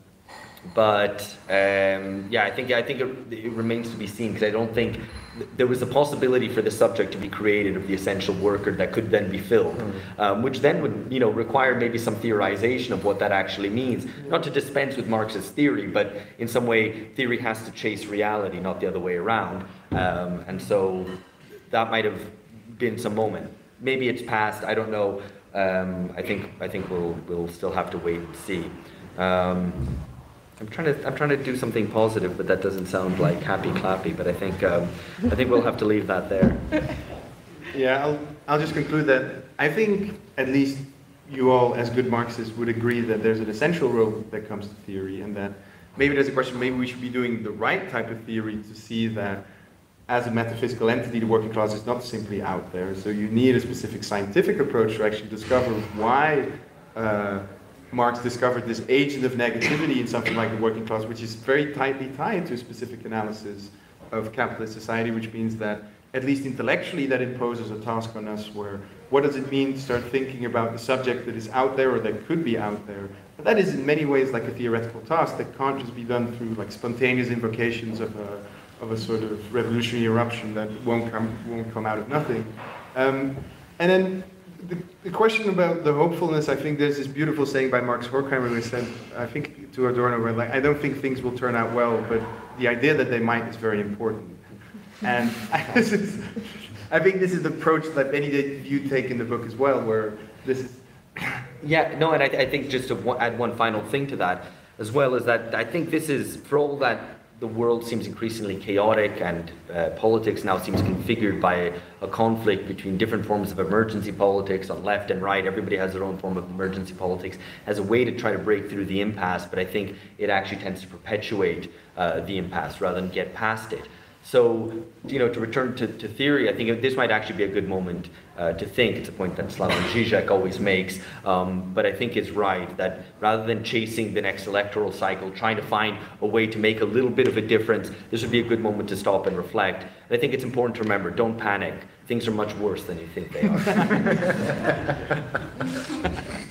Speaker 3: but um, yeah, I think I think it, it remains to be seen because I don't think th- there was a possibility for the subject to be created of the essential worker that could then be filled, mm-hmm. um, which then would you know require maybe some theorization of what that actually means. Not to dispense with Marx's theory, but in some way, theory has to chase reality, not the other way around. Um, and so that might have been some moment. Maybe it's past. I don't know. Um, I think I think we'll we'll still have to wait and see. Um, I'm trying to I'm trying to do something positive, but that doesn't sound like happy clappy. But I think um, I think we'll have to leave that there.
Speaker 4: Yeah, I'll I'll just conclude that I think at least you all, as good Marxists, would agree that there's an essential role that comes to theory, and that maybe there's a question. Maybe we should be doing the right type of theory to see that as a metaphysical entity, the working class is not simply out there. So you need a specific scientific approach to actually discover why. Uh, Marx discovered this agent of negativity in something like the working class, which is very tightly tied to a specific analysis of capitalist society, which means that, at least intellectually, that imposes a task on us where what does it mean to start thinking about the subject that is out there or that could be out there? But that is in many ways like a theoretical task that can't just be done through like spontaneous invocations of a, of a sort of revolutionary eruption that won't come, won't come out of nothing. Um, and then the, the, question about the hopefulness, I think there's this beautiful saying by Max Horkheimer who said, I think to Adorno, where like, I don't think things will turn out well, but the idea that they might is very important. And is, I think this is the approach that many of you take in the book as well, where this is.
Speaker 3: Yeah, no, and I, I think just to add one final thing to that, as well, is that I think this is, for all that the world seems increasingly chaotic and uh, politics now seems configured by a conflict between different forms of emergency politics on left and right. Everybody has their own form of emergency politics as a way to try to break through the impasse, but I think it actually tends to perpetuate uh, the impasse rather than get past it. So, you know, to return to, to theory, I think this might actually be a good moment uh, to think. It's a point that Slavoj Žižek always makes, um, but I think it's right that rather than chasing the next electoral cycle, trying to find a way to make a little bit of a difference, this would be a good moment to stop and reflect. And I think it's important to remember, don't panic. Things are much worse than you think they are.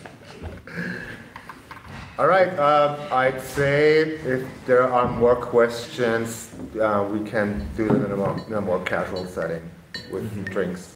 Speaker 2: All right, uh, I'd say if there are more questions, uh, we can do it in a more, in a more casual setting with mm-hmm. drinks.